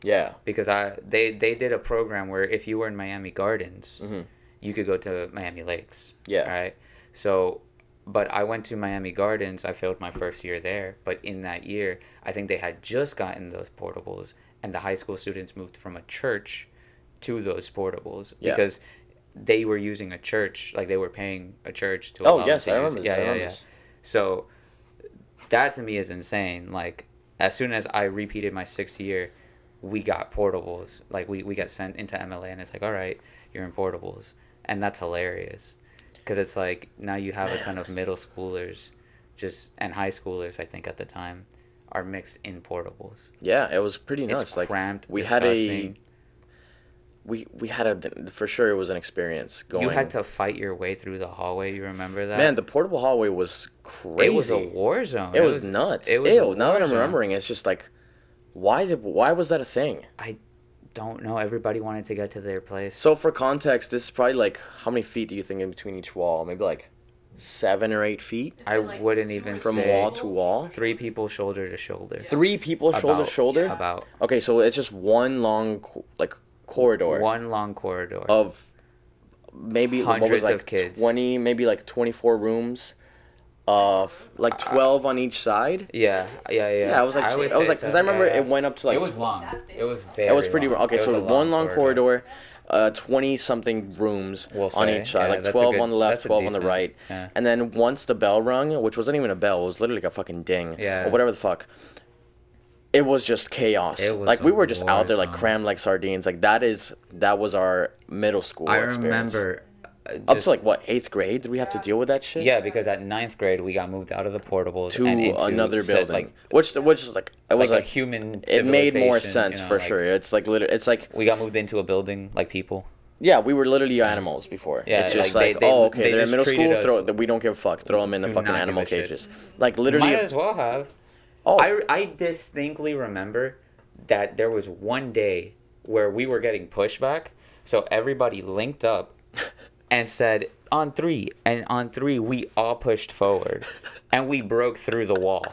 Yeah. because I they they did a program where if you were in Miami Gardens, Mhm. you could go to Miami Lakes. Yeah. Right. So, but I went to Miami Gardens. I failed my first year there, but in that year, I think they had just gotten those portables, and the high school students moved from a church to those portables Yeah. because they were using a church, like they were paying a church to. Oh, yes, I remember Yeah, I yeah, remember yeah. this. So, that to me is insane. Like, as soon as I repeated my sixth year, we got portables. Like, we, we got sent into MLA, and it's like, all right, you're in portables. And that's hilarious. Because it's like, now you have a ton of middle schoolers, just, and high schoolers, I think, at the time, are mixed in portables. Yeah, it was pretty It's nuts. like cramped, we had a we we had a for sure it was an experience going. You had to fight your way through the hallway. You remember that? man, the portable hallway was crazy. it was a war zone. It was nuts. It was Ew, now that I'm zone. remembering, it's just like, why did why was that a thing? I don't know. Everybody wanted to get to their place. So for context, this is probably like how many feet do you think in between each wall? Maybe like seven or eight feet I like, wouldn't even from say- wall to wall. Three people shoulder to shoulder. Three people shoulder to About- shoulder. About Okay, so it's just one long like corridor one long corridor. of maybe what was Hundreds like of kids. twenty, maybe like twenty four rooms, of like twelve on each side. yeah, yeah, yeah. Yeah, I was like, I, would was say like, because so, I remember yeah. it went up to like it was long. It was very. It was pretty long. okay. It So a one long corridor, uh, twenty something rooms We'll on say. each side, Yeah, like twelve good- on the left, that's a twelve on the right, yeah. and then once the bell rung, which wasn't even a bell, it was literally like a fucking ding, Yeah. or whatever the fuck. It was just chaos. It was like we were just out there like crammed like sardines. Like that is that was our middle school. I experience. remember. Uh, up to like what eighth grade did we have to deal with that shit? Yeah, because at ninth grade we got moved out of the portables to and into another building, like which which is like it was like a like, human. it made more sense you know, for like, sure. It's like literally, it's like We got moved into a building like people. Yeah, we were literally animals before. Yeah, it's just like, like, they- they- oh, okay, they they're in middle school. Throw us- that we don't give a fuck. Throw them in the Do fucking animal cages. Like literally. Might as well have. oh, I, I distinctly remember that there was one day where we were getting pushback, so everybody linked up and said on three, and on three we all pushed forward, and we broke through the wall,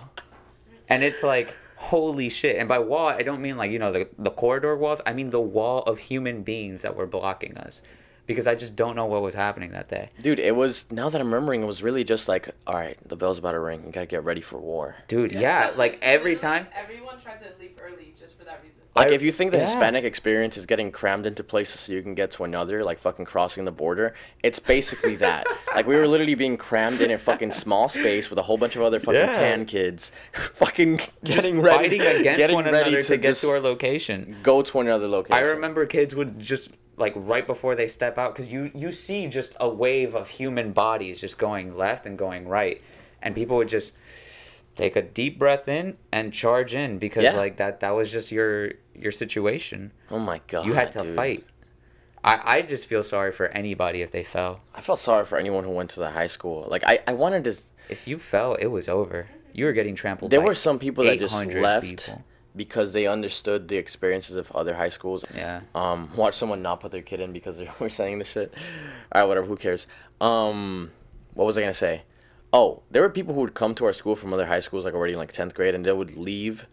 and it's like holy shit! And by wall I don't mean like you know the the corridor walls. I mean the wall of human beings that were blocking us, because I just don't know what was happening that day. dude, it was. Now that I'm remembering, it was really just like, all right, the bell's about to ring. You gotta get ready for war. Dude, yeah, like every time. Everyone tried to leave early just for that reason. Like, I- if you think the yeah. Hispanic experience is getting crammed into places so you can get to another, like fucking crossing the border, it's basically that. like, we were literally being crammed in a fucking small space with a whole bunch of other fucking Yeah. tan kids, fucking Just getting ready, fighting against getting one ready another to, get to our location. go to another location. I remember kids would just like right before they step out because you you see just a wave of human bodies just going left and going right, and people would just take a deep breath in and charge in because Yeah. like that that was just your your situation. Oh my god. You had to dude. fight. I, I just feel sorry for anybody if they fell. I felt sorry for anyone who went to the high school. Like I, I wanted to. If you fell, it was over. You were getting trampled. There were some people that just left people. because they understood the experiences of other high schools. Yeah. Um, watch someone not put their kid in because they were saying this shit. All right, whatever. Who cares? Um, what was I gonna say? Oh, there were people who would come to our school from other high schools, like already in like tenth grade, and they would leave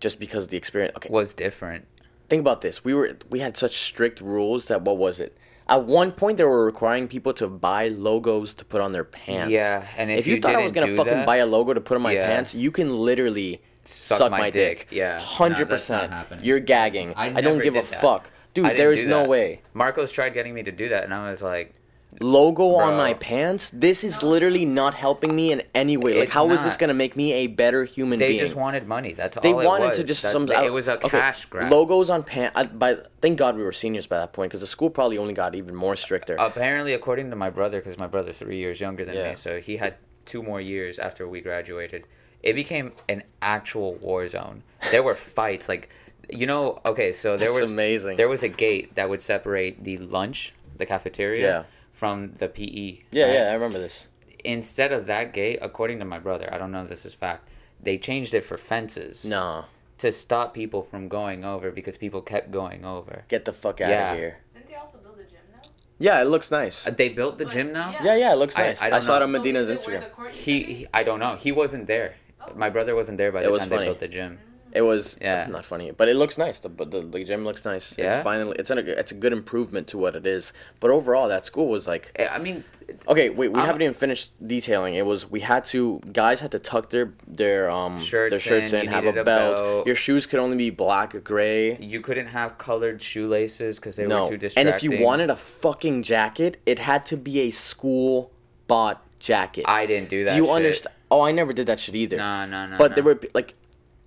just because the experience. Okay, Was different. think about this. We were we had such strict rules that what was it? At one point, they were requiring people to buy logos to put on their pants. Yeah, and if you, you thought I was gonna fucking that- buy a logo to put on my Yeah. pants, you can literally suck, Suck my, my dick. dick. Yeah. Hundred that's not percent. You're gagging. I I, don't give a that. fuck, dude. There is no way. Marcos tried getting me to do that, and I was like, logo on my pants. This is literally not helping me in any way. Like, It's how is this gonna make me a better human They being? They just wanted money. That's all they wanted was. to just That- some. It was a okay, cash grab. Logos on pants. By thank God we were seniors by that point because the school probably only got even more stricter. Apparently, according to my brother, because my brother's three years younger than Yeah. me, so he had two more years after we graduated. It became an actual war zone. There were fights, like, you know, okay, so there That's was amazing. There was a gate that would separate the lunch, the cafeteria, Yeah. From the PE. yeah, right? yeah, I remember this. Instead of that gate, according to my brother, I don't know if this is fact, they changed it for fences No, to stop people from going over because people kept going over. get the fuck out Yeah. of here. Didn't they also build a gym now? Yeah, it looks nice. Uh, They built the But- gym now. yeah. Yeah, yeah, it looks nice. I I, don't saw it on Medina's is it where Instagram. the court used He, he, I don't know. He wasn't there. My brother wasn't there by It the was time funny. they built the gym. It was Yeah. not funny, but it looks nice. The the, the gym looks nice. Yeah? It's finally it's an, it's a good improvement to what it is. But overall, that school was like I mean, okay. Wait, we I'm- haven't even finished detailing. It was we had to guys had to tuck their their um Shirts their shirts in, in, have a a belt. belt. Your shoes could only be black or gray. you couldn't have colored shoelaces because they no, were too distracting. and if you wanted a fucking jacket, it had to be a school bought jacket. I didn't do that. do you understand? Oh, I never did that shit either. No, no, no. but no. there were like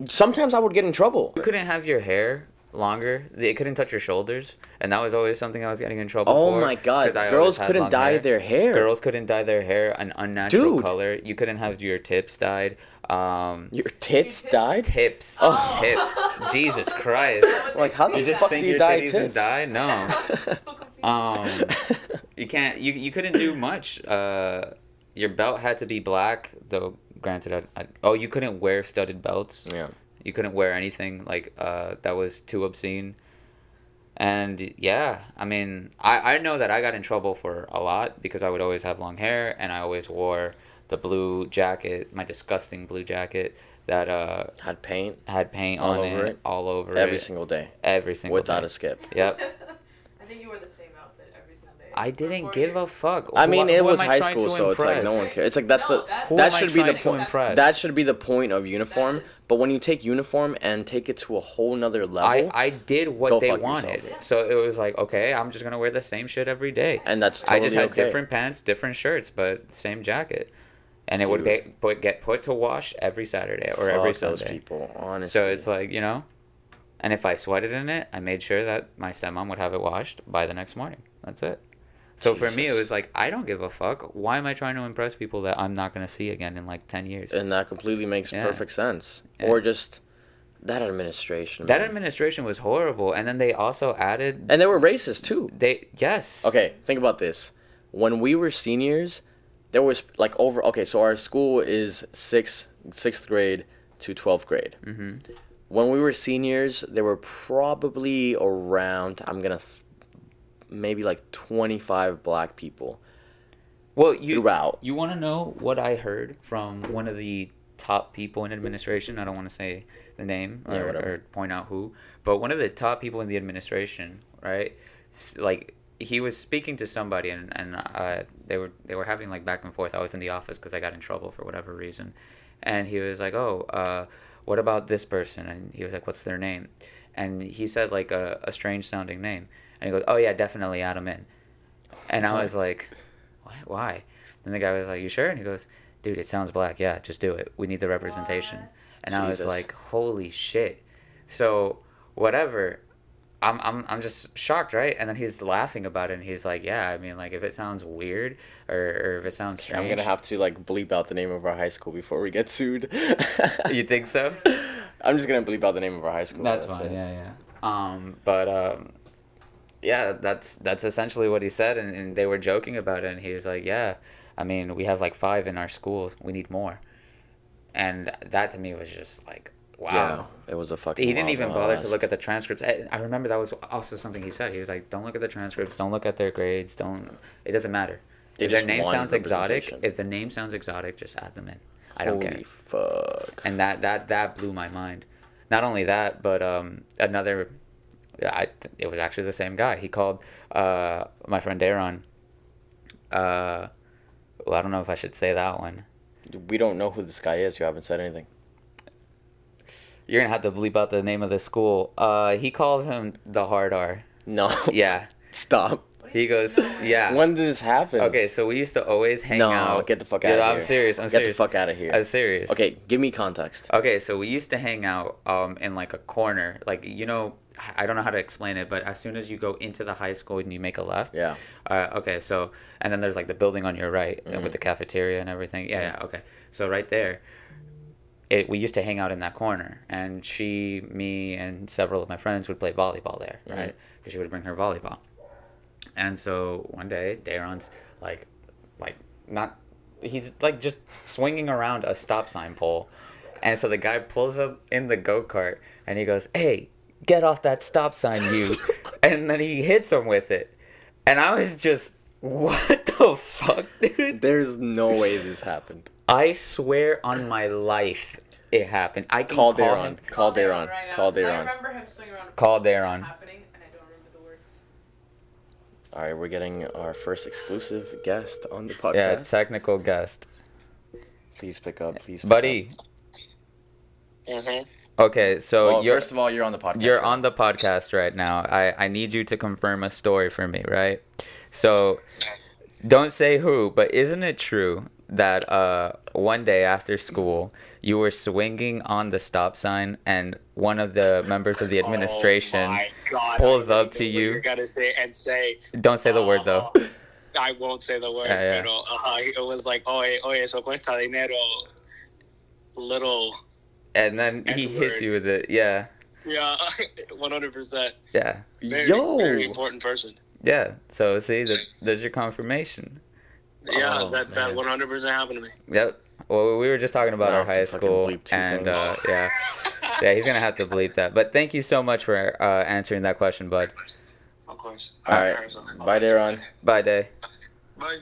sometimes I would get in trouble. You couldn't have your hair longer. It couldn't touch your shoulders, and that was always something I was getting in trouble Oh for. my god! Girls couldn't dye hair. their hair. Girls couldn't dye their hair an unnatural Dude. color. You couldn't have your tips dyed. Um, Your tits tits? died. tips. Oh. tips. Jesus Christ. Like, how the You just fuck do you your dye titties and tits? dye? No. Um, you can't. You you couldn't do much. Uh, your belt had to be black, though. Granted, I, I, oh, you couldn't wear studded belts. yeah. You couldn't wear anything like uh, that was too obscene. And yeah, I mean, I, I know that I got in trouble for a lot because I would always have long hair and I always wore the blue jacket, my disgusting blue jacket that uh, Had paint had paint All on over it, it? all over every it, single day every single without day. a skip. Yep. I think you wore the same outfit every single day. I didn't give a fuck. I mean, it was high school, so it's like no one cares. It's like that's No, a that- that should be the point. That should be the point of uniform. is. But when you take uniform and take it to a whole nother level, I did what Go they fuck wanted. yourself. So it was like, okay, I'm just gonna wear the same shit every day. and that's totally I just had okay. different pants, different shirts, but same jacket, and it would Dude. get put get put to wash every Saturday or every Fuck those Sunday. people, honestly. So it's like you know, and if I sweated in it, I made sure that my stepmom would have it washed by the next morning. That's it. So for me, it was like I don't give a fuck. Why am I trying to impress people that I'm not gonna see again in like ten years? and that completely makes Yeah. perfect sense. Yeah. Or just that administration. That man. administration was horrible, and then they also added and they were racist too. they yes Okay, think about this. When we were seniors, there was like over. Okay, so our school is sixth sixth grade to twelfth grade. hmm When we were seniors, there were probably around. I'm gonna, th- maybe like 25 black people Well, you throughout. You want to know what I heard from one of the top people in administration? I don't want to say the name or, whatever. or point out who, but one of the top people in the administration, right? Like he was speaking to somebody, and and uh, they were they were having like back and forth. I was in the office because I got in trouble for whatever reason, and he was like, "Oh, uh, what about this person?" And he was like, "What's their name?" And he said like a, a strange sounding name, and he goes, "Oh yeah, definitely add 'em in." And I was like, "What? Why?" And the guy was like, "You sure?" And he goes, "Dude, it sounds black. Yeah, just do it. We need the representation." What? And I was like, "Holy shit!" So whatever. I'm, I'm, I'm just shocked, right? And then he's laughing about it, and he's like, "Yeah, I mean, like, if it sounds weird or, or if it sounds strange, I'm gonna have to like bleep out the name of our high school before we get sued. you think so?" I'm just gonna bleep out the name of our high school. That's it. fine. Yeah, yeah. Um, but um, yeah, that's that's essentially what he said, and, and they were joking about it, and he was like, "Yeah, I mean, we have like five in our school. We need more." And that to me was just like, wow. Yeah, it was a fucking. He didn't even bother to look at the transcripts. I I remember that was also something he said. He was like, "Don't look at the transcripts. Don't look at their grades. Don't. It doesn't matter. They if their name sounds exotic, if the name sounds exotic, just add them in. I don't Holy care." fuck. and that that that blew my mind. Not only that, but um, another, I it was actually the same guy. He called uh my friend Daron. Uh, well, I don't know if I should say that one. We don't know who this guy is. You haven't said anything. You're gonna have to bleep out the name of the school. Uh, he called him the hard R. No. Yeah, Stop. What He goes, yeah. When did this happen? Okay, so we used to always hang No, out. get the fuck Yeah, outta I'm here. serious. I'm Get serious. Get the fuck out of here. I'm serious. Okay, give me context. Okay, so we used to hang out um in like a corner, like you know, I don't know how to explain it, but as soon as you go into the high school and you make a left. Yeah. Uh, okay, so and then there's like the building on your right Mhm. with the cafeteria and everything. Yeah, yeah. Okay, so right there, it we used to hang out in that corner, and she, me, and several of my friends would play volleyball there, Mhm. right? Because she would bring her volleyball. And so one day, Daron's like, like not, he's like just swinging around a stop sign pole, and so the guy pulls up in the go kart, and he goes, "Hey, get off that stop sign, you!" and then he hits him with it, and I was just, "What the fuck, dude?" There's no way this happened. I swear on my life, it happened. I can Call call Daron. him. Call Daron. right now, Call 'cause I Daron. remember him swinging around. a Call Daron. Happening, and I don't remember the words. All right, we're getting our first exclusive guest on the podcast. Yeah, technical guest, please pick up, please. Pick buddy. Mm-hmm. Okay, so Well, you're first of all, you're on the podcast. you're right on the podcast right now. I I need you to confirm a story for me, right? So don't say who, but isn't it true that uh one day after school you were swinging on the stop sign and one of the members of the administration oh God, pulls up to you. You're gonna say and say. don't say the word though. uh, I won't say the word, Yeah, yeah. pero uh, it was like, oye, oye, eso cuesta dinero. Little, And then he N-word. hits you with it. Yeah. yeah, one hundred percent. Yeah. Very, Yo. very important person. Yeah. So see that there's your confirmation. Yeah, Oh, that that one hundred percent happened to me. Yep. Well, we were just talking about Now I our high school, bleep two and uh, yeah, yeah, he's gonna have to bleep that. But thank you so much for uh, answering that question, bud. Of course. All right. Bye, Daron. Bye, Day. Bye.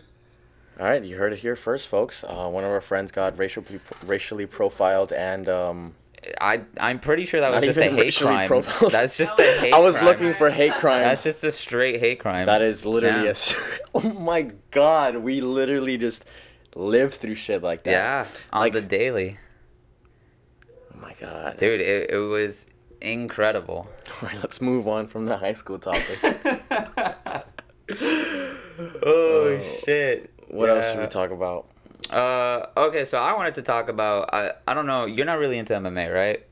All right, you heard it here first, folks. Uh, one of our friends got racially racially profiled, and um, I I'm pretty sure that was Not just a hate crime. profiled. That's just a hate. I was crime. looking for hate crime. That's just a straight hate crime. that is literally Yeah. a. s- Oh my god, we literally just live through shit like that. yeah, on Like- the daily, Oh my god. dude. It, it was incredible. All right, let's move on from the high school topic. oh Oh. shit. What else should we talk about? Uh, okay, so I wanted to talk about. I I don't know. You're not really into MMA, right?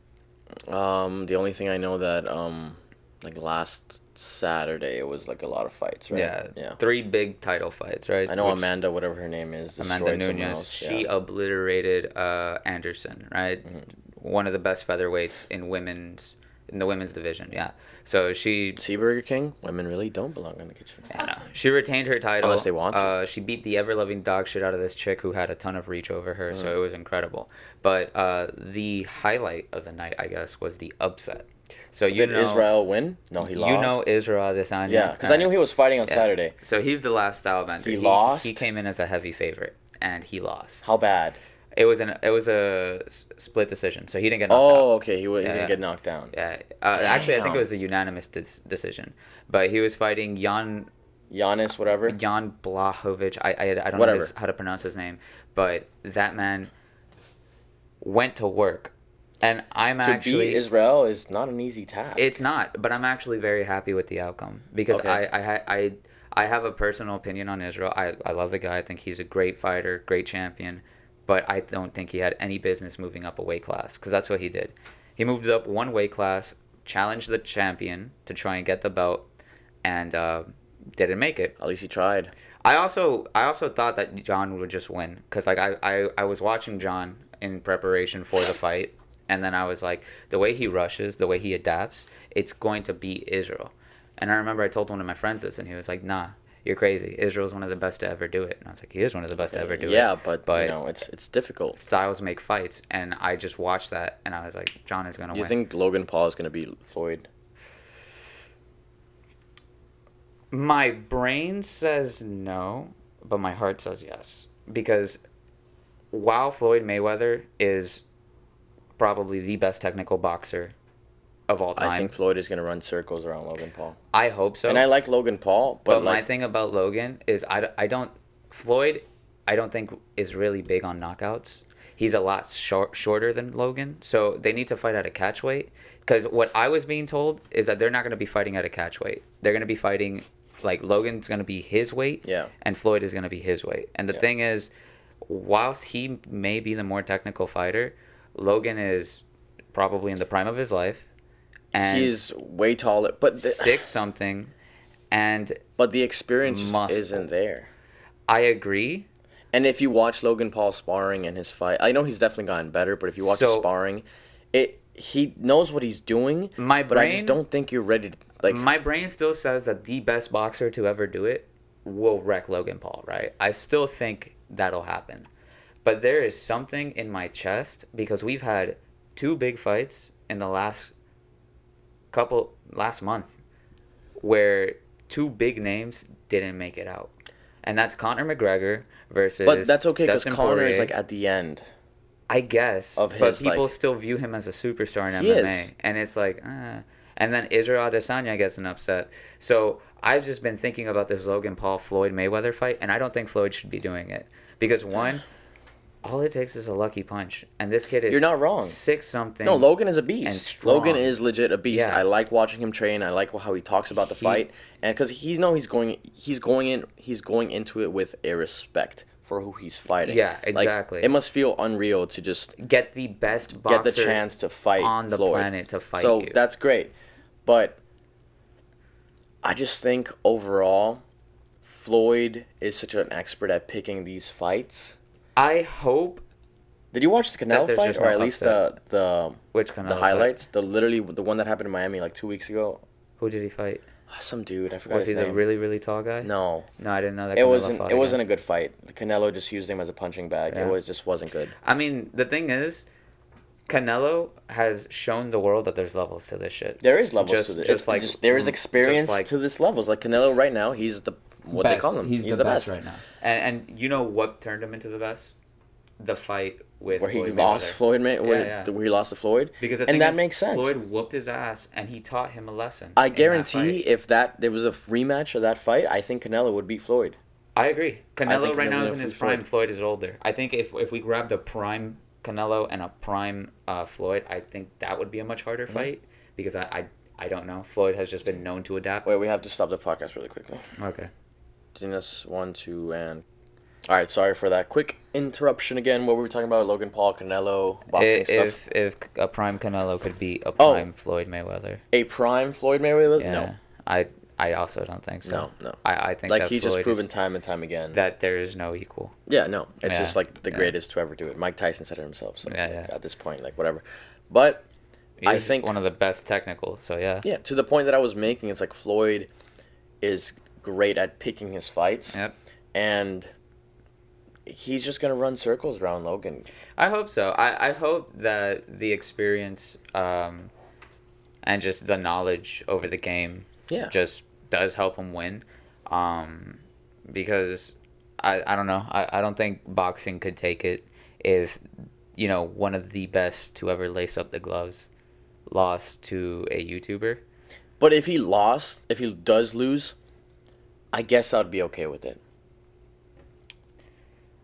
Um, the only thing I know that um, like last Saturday it was like a lot of fights, right? Yeah. Yeah. Three big title fights, right? I know Which- Amanda, whatever her name is, Amanda Nunes. She yeah. obliterated uh, Anderson, right? Mhm. One of the best featherweights in women's in the women's division. Yeah. So she. See Burger King, women really don't belong in the kitchen. Yeah. She retained her title. Unless they want to. Uh, she beat the ever loving dog shit out of this chick who had a ton of reach over her, Mm. so it was incredible. But uh, the highlight of the night, I guess, was the upset. So you Did know Israel win? No, he lost. You know Israel Adesanya. Yeah, because I knew he was fighting on Yeah. Saturday. So he's the last Stylebender. He lost? He came in as a heavy favorite, and he lost. How bad? It was an it was a split decision, so he didn't get knocked Oh, out. okay. He, wa- he didn't get knocked down. Yeah, uh, actually, I think it was a unanimous dis- decision. But he was fighting Jan Giannis, whatever. Jan Blachowicz. I I, I don't know his, how to pronounce his name, but that man went to work, and I'm to actually beat Israel is not an easy task. It's not, but I'm actually very happy with the outcome because Okay. I, I I I have a personal opinion on Israel. I, I love the guy. I think he's a great fighter, great champion, but I don't think he had any business moving up a weight class because that's what he did. He moved up one weight class, challenged the champion to try and get the belt, and uh, didn't make it. At least he tried. I also I also thought that John would just win because like I, I I was watching John in preparation for the fight, and then I was like, the way he rushes, the way he adapts, it's going to beat Israel. And I remember I told one of my friends this, and he was like, Nah, you're crazy. Israel's one of the best to ever do it. And I was like, He is one of the best to ever do yeah, it. Yeah, but, but- you know, it's it's difficult. Styles make fights, and I just watched that, and I was like, John is gonna Do you win. think Logan Paul is gonna beat Floyd? My brain says no, but my heart says yes. Because while Floyd Mayweather is probably the best technical boxer of all time, I think Floyd is gonna run circles around Logan Paul. I hope so. and I like Logan Paul, but, but my thing about Logan is I, I don't Floyd I don't think is really big on knockouts. He's a lot short, shorter than Logan, so they need to fight at a catch weight. Because what I was being told is that they're not going to be fighting at a catch weight. They're going to be fighting like Logan's gonna be his weight, Yeah. and Floyd is gonna be his weight. And the Yeah. thing is, whilst he may be the more technical fighter, Logan is probably in the prime of his life, and He's way taller, but the, six something, and but the experience Muscle. isn't there. I agree. And if you watch Logan Paul sparring and his fight, I know he's definitely gotten better. But if you watch So- sparring, it he knows what he's doing. My but I just don't think you're ready. To, like my brain still says that the best boxer to ever do it will wreck Logan Paul, right? I still think that'll happen. But there is something in my chest because we've had two big fights in the last couple last month where two big names didn't make it out. And that's Conor McGregor versus but that's okay because Dustin Connor is like at the end. I guess, of his, but people like- still view him as a superstar in MMA, is. and it's like, uh. and then Israel Adesanya gets an upset. So I've just been thinking about this Logan Paul Floyd Mayweather fight, and I don't think Floyd should be doing it because one, all it takes is a lucky punch, and this kid is You're not wrong. six something. No, Logan is a beast. strong. Logan is legit a beast. Yeah. I like watching him train. I like how he talks about the He- fight, and because he know he's going, he's going in, he's going into it with a respect for who he's fighting. Yeah, Like, exactly. it must feel unreal to just get the best boxer get the chance to fight on the Floyd. planet to fight so you. that's great, but I just think overall, Floyd is such an expert at picking these fights. I hope Did you watch the Canelo there's fight, just or no at least upset. the the which kind the of highlights? The literally the one that happened in Miami like two weeks ago. Who did he fight? Ah, some dude, I forgot Was his he the name. really really tall guy? No, no, I didn't know that. it Canelo wasn't. fought It wasn't a good fight. The Canelo just used him as a punching bag. Yeah. It was just wasn't good. I mean, the thing is, Canelo has shown the world that there's levels to this shit. There is levels Just- to this. just like- just- there is just experience like- to this levels. Like Canelo right now, he's the what they call him. He's, He's, the, best, right now. And and you know what turned him into the best? The fight with where he Floyd lost Mayweather. Floyd, May- where, yeah. where he lost to Floyd. Because the and thing that is, makes sense. Floyd whooped his ass, and he taught him a lesson. I in that guarantee if that there was a rematch of that fight, I think Canelo would beat Floyd. I agree. Canelo think right Canelo now is in his prime. Floyd. Floyd is older. I think if if we grabbed a prime Canelo and a prime uh, Floyd, I think that would be a much harder Mm-hmm. fight because I, I I don't know. Floyd has just been known to adapt. Wait, we have to stop the podcast really quickly. Okay. Genius, one, two, and. All right, sorry for that quick interruption again. What were we talking about? Logan Paul, Canelo, boxing if, stuff. if if a prime Canelo could beat a Oh. prime Floyd Mayweather, A prime Floyd Mayweather? yeah, No, I I also don't think so. no, no. I, I think Like he's just proven is- time and time again. that there is no equal. yeah, no, it's Yeah, just like the yeah. greatest to ever do it. Mike Tyson said it himself. So Yeah, yeah. at this point, like whatever. But I think one of the best technical. So yeah. yeah, to the point that I was making, it's like Floyd is great at picking his fights, Yep. and he's just gonna run circles around Logan. I hope so. I, I hope that the experience um, and just the knowledge over the game Yeah. just does help him win. Um, because I, I don't know. I, I don't think boxing could take it if, you know, one of the best to ever lace up the gloves lost to a YouTuber. But if he lost, if he does lose, I guess I'd be okay with it.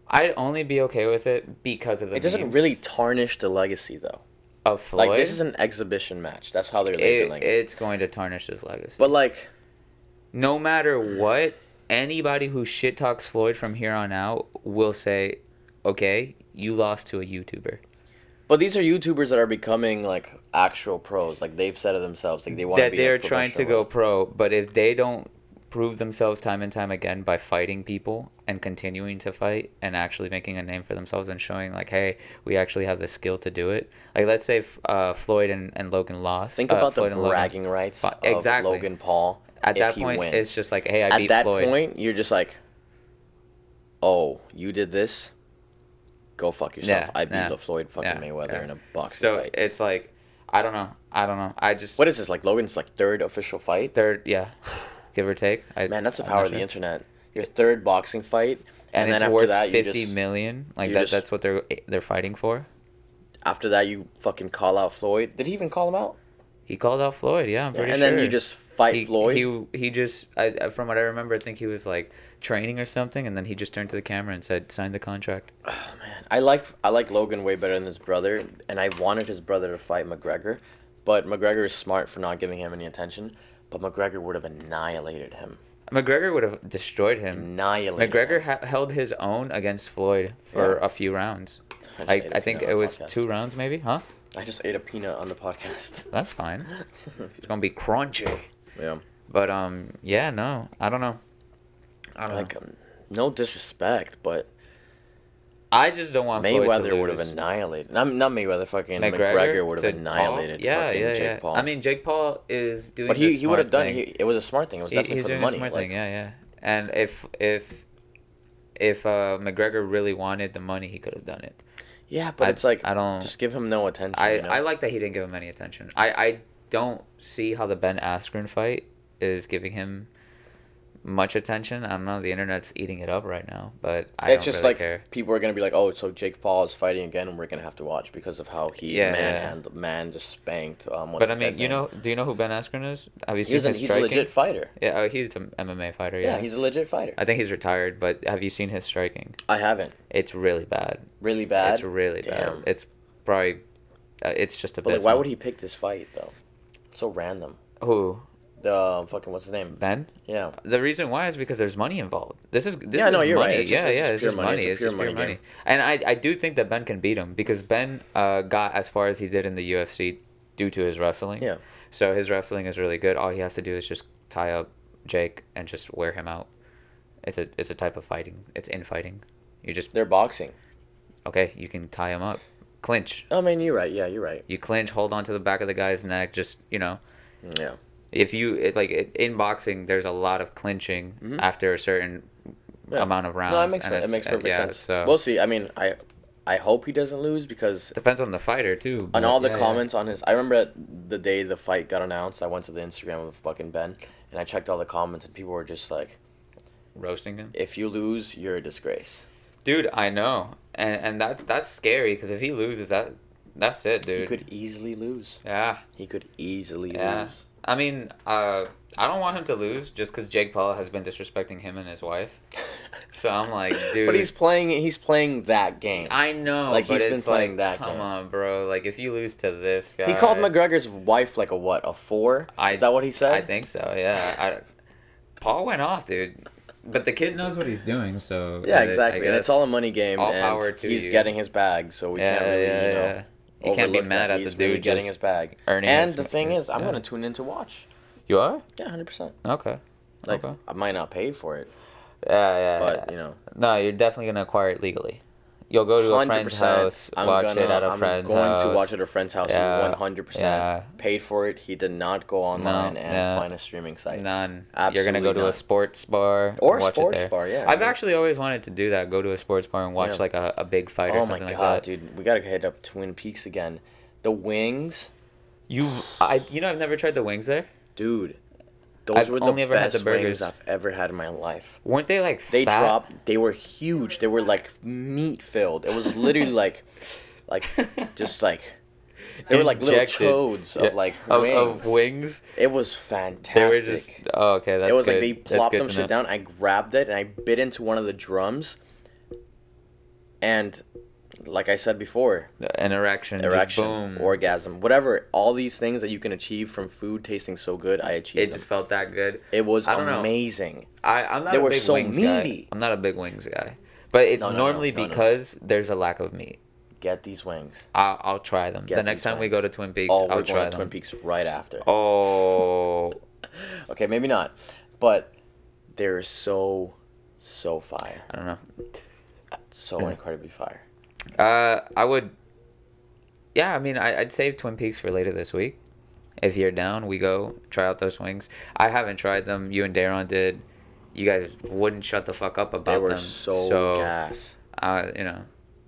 I'd only be okay with it because of the It doesn't memes really tarnish the legacy though. of Floyd. Like this is an exhibition match. That's how they're labeling it. it's going to tarnish his legacy. But like, no matter what, anybody who shit talks Floyd from here on out will say, "Okay, you lost to a YouTuber." but these are YouTubers that are becoming like actual pros. Like they've said it themselves. Like they want That to be. they're like, trying to go pro, but if they don't prove themselves time and time again by fighting people and continuing to fight and actually making a name for themselves and showing like, "Hey, we actually have the skill to do it." Like let's say uh, Floyd and, and Logan lost. Think uh, about the Floyd and Logan. bragging rights But- of exactly. Logan Paul. At if that he point, wins. it's just like, "Hey, I at beat that Floyd." point, you're just like, oh, you did this. Go fuck yourself. Yeah, I beat yeah, Floyd fucking yeah, Mayweather yeah. in a boxing So fight. it's like, I don't know. I don't know. I just What is this like? Logan's like third official fight. third, yeah, give or take. I, Man, that's the power of the sure. internet. Your third boxing fight, and, and, it's then after worth that, you fifty just million. Like that. just- that's what they're they're fighting for. after that you fucking call out Floyd. Did he even call him out? He called out Floyd. Yeah, I'm Yeah, and sure. then you just fight he, Floyd. He he just I, I- from what I remember, I think he was like training or something, and then he just turned to the camera and said, "Sign the contract." Oh man, I like I like Logan way better than his brother, and I wanted his brother to fight McGregor, but McGregor is smart for not giving him any attention. But McGregor would have annihilated him. McGregor would have destroyed him. Annihilated. McGregor ha- held his own against Floyd for Yeah. a few rounds. I just I, ate a I think it was podcast. two rounds, maybe, huh? I just ate a peanut on the podcast. That's fine. It's gonna be crunchy. yeah. But um, yeah, no, I don't know. I don't Like, know. um, no disrespect, but I just don't want Mayweather would have annihilated. Not, not Mayweather. Fucking McGregor, would have annihilated. Paul? Yeah, fucking yeah, Jake yeah. Paul. I mean, Jake Paul is doing. but he, he would have done. He, it was a smart thing. It was He- definitely for the money. a smart like, thing. Yeah, yeah. And if if if uh, McGregor really wanted the money, he could have done it. yeah, but I- it's like I don't- just give him no attention. I, you know? I like that he didn't give him any attention. I, I don't see how the Ben Askren fight is giving him much attention. I don't know. The internet's eating it up right now, but I it's just really like care. people are gonna be like, oh, so Jake Paul is fighting again, and we're gonna have to watch because of how he Yeah, man yeah. man just spanked. Um, But I mean, you name? know, do you know who Ben Askren is? Have you seen he's a, his he's a legit fighter. Yeah, uh, he's an MMA fighter. Yeah. Yeah, he's a legit fighter. I think he's retired, but have you seen his striking? I haven't. It's really bad. Really bad. It's really Damn. bad. It's probably, uh, it's just a But like, why would he pick this fight though? So random. Who? Uh, fucking what's his name? Ben? Yeah. The reason why is because there's money involved. This is this Yeah, is no, you're right. money. It's just- yeah, it's yeah, just it's pure just money. money. It's It's pure money money. And I I do think that Ben can beat him because Ben uh, got as far as he did in the UFC due to his wrestling. Yeah. So his wrestling is really good. All he has to do is just tie up Jake and just wear him out. It's a it's a type of fighting. It's infighting. You just They're boxing. okay. You can tie him up, clinch. I mean, you're right. Yeah, you're right. You clinch, hold on to the back of the guy's neck. Just you know, Yeah. If you like it, in boxing, there's a lot of clinching Mhm. after a certain Yeah. amount of rounds. No, that makes and it makes uh, perfect yeah, sense. So We'll see. I mean, I I hope he doesn't lose because depends on the fighter too. on all the yeah, yeah. comments on his. I remember the day the fight got announced. I went to the Instagram of fucking Ben and I checked all the comments and people were just like, roasting him, "If you lose, you're a disgrace." dude. I know, and and that's that's scary because if he loses, that that's it, dude. He could easily lose. Yeah, He could easily yeah. lose. I mean, uh, I don't want him to lose just because Jake Paul has been disrespecting him and his wife. So I'm like, dude. But he's playing. He's playing that game. I know, Like, he's been playing like, that come game. on, bro. Like, if you lose to this guy, He called McGregor's wife like a what? A four? I- Is that what he said? I think so. Yeah. I, Paul went off, dude. But the kid knows what he's doing, so Yeah, exactly. And it's all a money game. all power to he's you. getting his bag, so we yeah, can't really, yeah, you know. yeah. You can't be mad at the dude really getting his bag. And the thing is, I'm Yeah. gonna tune in to watch. You are Yeah, hundred percent. okay. Like okay. I might not pay for it, Yeah, yeah. but yeah. you know, no, you're definitely gonna acquire it legally. You'll go to a friend's house, I'm watch gonna. it at a I'm friend's going to watch it at a friend's house. Yeah, One hundred percent. yeah. Paid for it. He did not go online No, and find a streaming site. None. You're gonna Absolutely go to a sports bar Or sports it there. bar, yeah. I've actually always wanted to do that. Go to a sports bar and watch Yeah. like a, a big fight or Oh my something god, like that. dude, we gotta hit up Twin Peaks again. The wings, You, I, you know, I've never tried the wings there. dude. Those I've were the only ever had best the burgers. wings I've ever had in my life. Weren't they like They fat? dropped. They were huge. They were like meat filled. It was literally like, like, just like. They were like little Injected. chodes Yeah, of like of, wings. of wings. It was fantastic. They were just oh, okay. That's it was good. like they That's plopped good them to shit know. down. I grabbed it and I bit into one of the drums. And, like I said before, An erection. erection, boom. orgasm, whatever, all these things that you can achieve from food tasting so good, I achieved. it them. just felt that good. It was I know. amazing. I, I'm not They a were big so wings guy. meaty. I'm not a big wings guy, but it's No, no, no, normally no, because there's a lack of meat. Get these wings. I'll, I'll try them. Get the next time we go to. Twin Peaks, Oh, I'll we're try going them. Twin Peaks right after. Oh, Okay, maybe not, but they're so, so fire, I don't know. so incredibly fire. Uh, I would. Yeah, I mean, I, I'd save Twin Peaks for later this week. If you're down, we go try out those wings. I haven't tried them. You and Daron did. You guys wouldn't shut the fuck up about They were them. so, gas. uh, you know,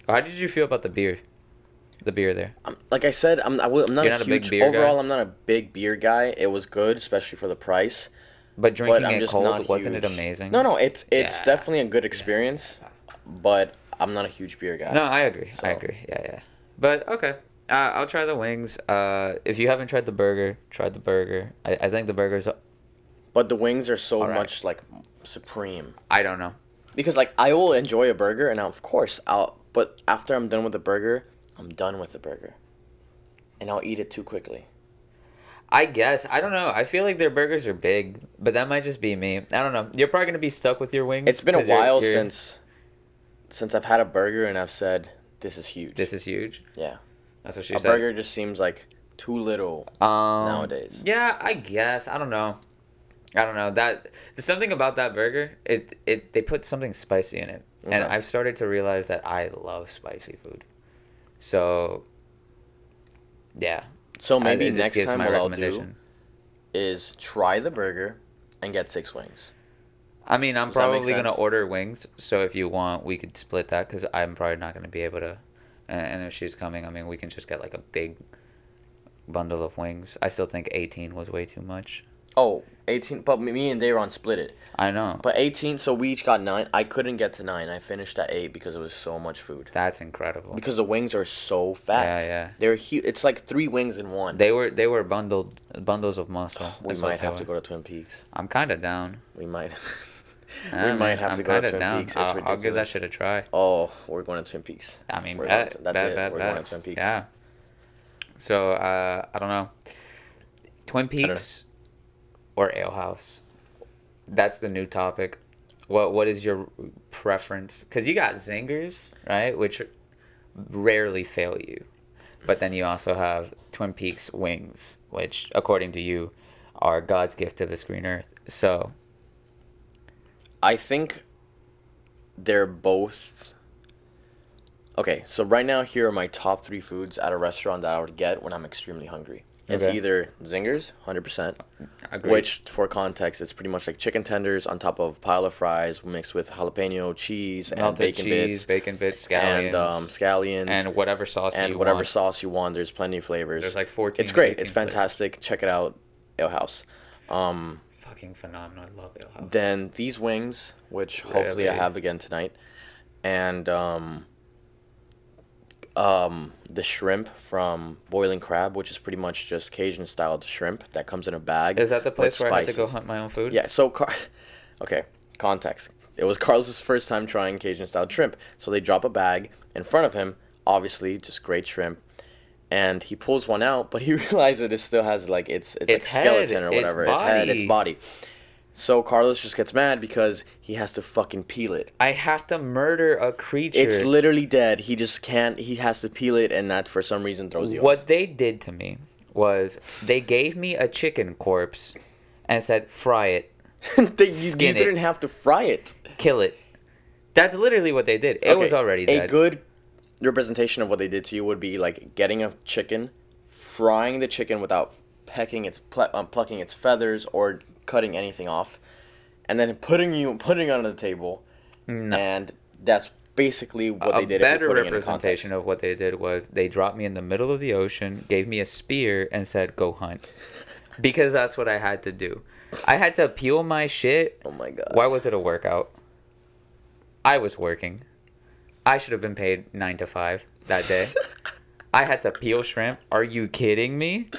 how did you feel about the beer? The beer there. I'm, like I said, I'm, I w- I'm not You're a not a big huge. beer guy? overall, I'm not a big beer guy. It was good, especially for the price. But drinking but I'm it just cold, not wasn't it amazing? No, no, it's it's Yeah. definitely a good experience, but I'm not a huge beer guy. No, I agree. I agree. Yeah, yeah. But okay, uh, I'll try the wings. Uh, if you haven't tried the burger, try the burger. I, I think the burgers. But the wings are so Alright. much like supreme. I don't know. Because like I will enjoy a burger, and of course I'll. But after I'm done with the burger, I'm done with the burger, and I'll eat it too quickly. I guess I don't know. I feel like their burgers are big, but that might just be me. I don't know. You're probably gonna be stuck with your wings. It's been a 'cause you're- while you're- since since I've had a burger and I've said this is huge. this is huge. yeah. That's what she a said. A burger just seems like too little. Um, nowadays. Yeah, I guess. I don't know. I don't know that there's something about that burger. It it they put something spicy in it, and I've started to realize that I love spicy food. So, yeah. So maybe just next time what I'll do is try the burger and get six wings. I mean, I'm Does probably gonna order wings. So if you want, we could split that because I'm probably not gonna be able to. And, if she's coming, I mean, we can just get like a big bundle of wings. I still think 18 was way too much. Oh, 18, but me and Dayron split it. I know. But 18, so we each got 9. I couldn't get to 9. I finished at 8 because it was so much food. That's incredible. Because the wings are so fat. Yeah, yeah. They're huge. It's like 3 wings in one. They were they were bundled bundles of muscle. we That's might have to go to Twin Peaks. I'm kind of down. We might. We might have I'm to go to Twin down. Peaks. It's I'll, I'll give that shit a try. Oh, we're going to Twin Peaks. I mean, We're bet, to- that's bet, it. bet, We're bet. going to Twin Peaks. Yeah. So uh, I don't know. Twin. Peaks or Ale House. That's the new topic. What What is your preference? Because you got zingers, right, which rarely fail you, but then you also have Twin Peaks wings, which, according to you, are God's gift to the screen Earth. So I think they're both. Okay, so right now here are my top three foods at a restaurant that I would get when I'm extremely hungry. It's Okay. either zingers, hundred percent, agreed. which for context, it's pretty much like chicken tenders on top of a pile of fries mixed with jalapeno cheese and melted bacon cheese, bits bacon bits, scallions, and um, scallions and whatever sauce and you whatever want. sauce you want. There's plenty of flavors. There's like 14. it's great. 18 It's flavors. fantastic. Check it out, Ale House. Um, Fucking phenomenal. I love Ale House. then these wings, which hopefully I have again tonight, and um, um, the shrimp from Boiling Crab, which is pretty much just Cajun styled shrimp that comes in a bag. Is that the place where I had to go hunt my own food? Yeah. So, Car- okay, context. It was Carlos's first time trying Cajun styled shrimp, so they drop a bag in front of him. Obviously, just great shrimp. And he pulls one out, but he realizes it still has like its it's, Its like skeleton or its whatever, its head, its body. So Carlos just gets mad because he has to fucking peel it. I have to murder a creature. It's literally dead. He just can't. He has to peel it, and that for some reason throws you what they did to me was they gave me a chicken corpse and said fry it, they, you, you Skin it. didn't have to fry it. kill it. That's literally what they did. It was Okay, already a dead. good representation of what they did to you would be like getting a chicken, frying the chicken without pecking its pl- um, plucking its feathers or cutting anything off, and then putting you putting it on the table, No. and that's basically what a they did. A better if you're putting it in representation of what they did was they dropped me in the middle of the ocean, gave me a spear, and said, "Go hunt," because that's what I had to do. I had to peel my shit. Oh my god. Why was it a workout? I was working. I should have been paid nine to five that day. I had to peel shrimp. Are you kidding me?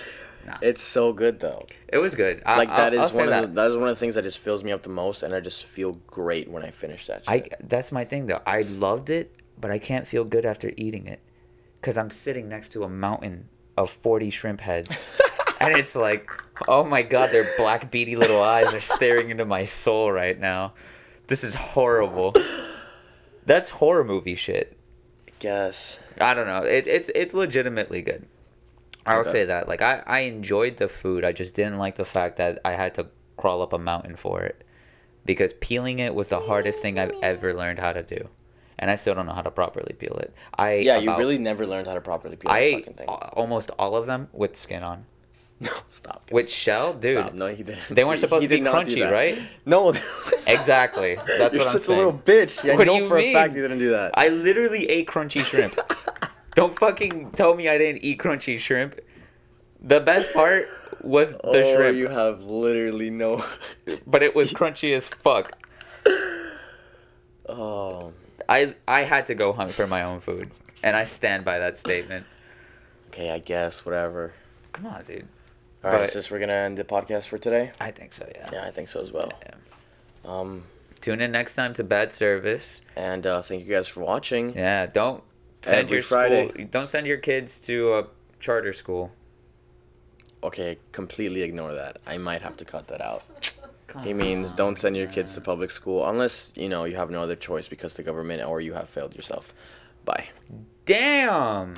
It's so good though. It was good. I, Like that I'll, is I'll one that. the, that is one of the things that just fills me up the most, and I just feel great when I finish that. Shit. I that's my thing though. I loved it, but I can't feel good after eating it, cause I'm sitting next to a mountain of forty shrimp heads, and it's like, oh my god, their black beady little eyes are staring into my soul right now. This is horrible. That's horror movie shit. I guess. I don't know. It, it's it's legitimately good. I'll Okay. say that. Like I, I enjoyed the food. I just didn't like the fact that I had to crawl up a mountain for it. Because peeling it was the hardest thing I've ever learned how to do. And I still don't know how to properly peel it. I Yeah, you really never learned how to properly peel I the fucking thing. almost all of them with skin on. No, stop. With shell, dude. Stop. No, he didn't. They weren't supposed he to be do crunchy, right? No. Exactly. That's You're what I'm such saying. a little bitch. I What do know you for a fact mean? you didn't do that. I literally ate crunchy shrimp. Don't fucking tell me I didn't eat crunchy shrimp. The best part was the oh, shrimp, you have literally no. but it was crunchy as fuck. oh. I I had to go hunt for my own food, and I stand by that statement. Okay, I guess whatever. Come on, dude. All right, But- is this we're gonna end the podcast for today? I think so. Yeah. Yeah, I think so as well. Yeah. Um, Tune in next time to Bad Service. and uh, thank you guys for watching. Yeah. Don't send Every your Friday. school. Don't send your kids to a charter school. Okay, completely ignore that. I might have to cut that out. He means don't send your kids to public school unless, you know, you have no other choice because the government or you have failed yourself. Bye. Damn.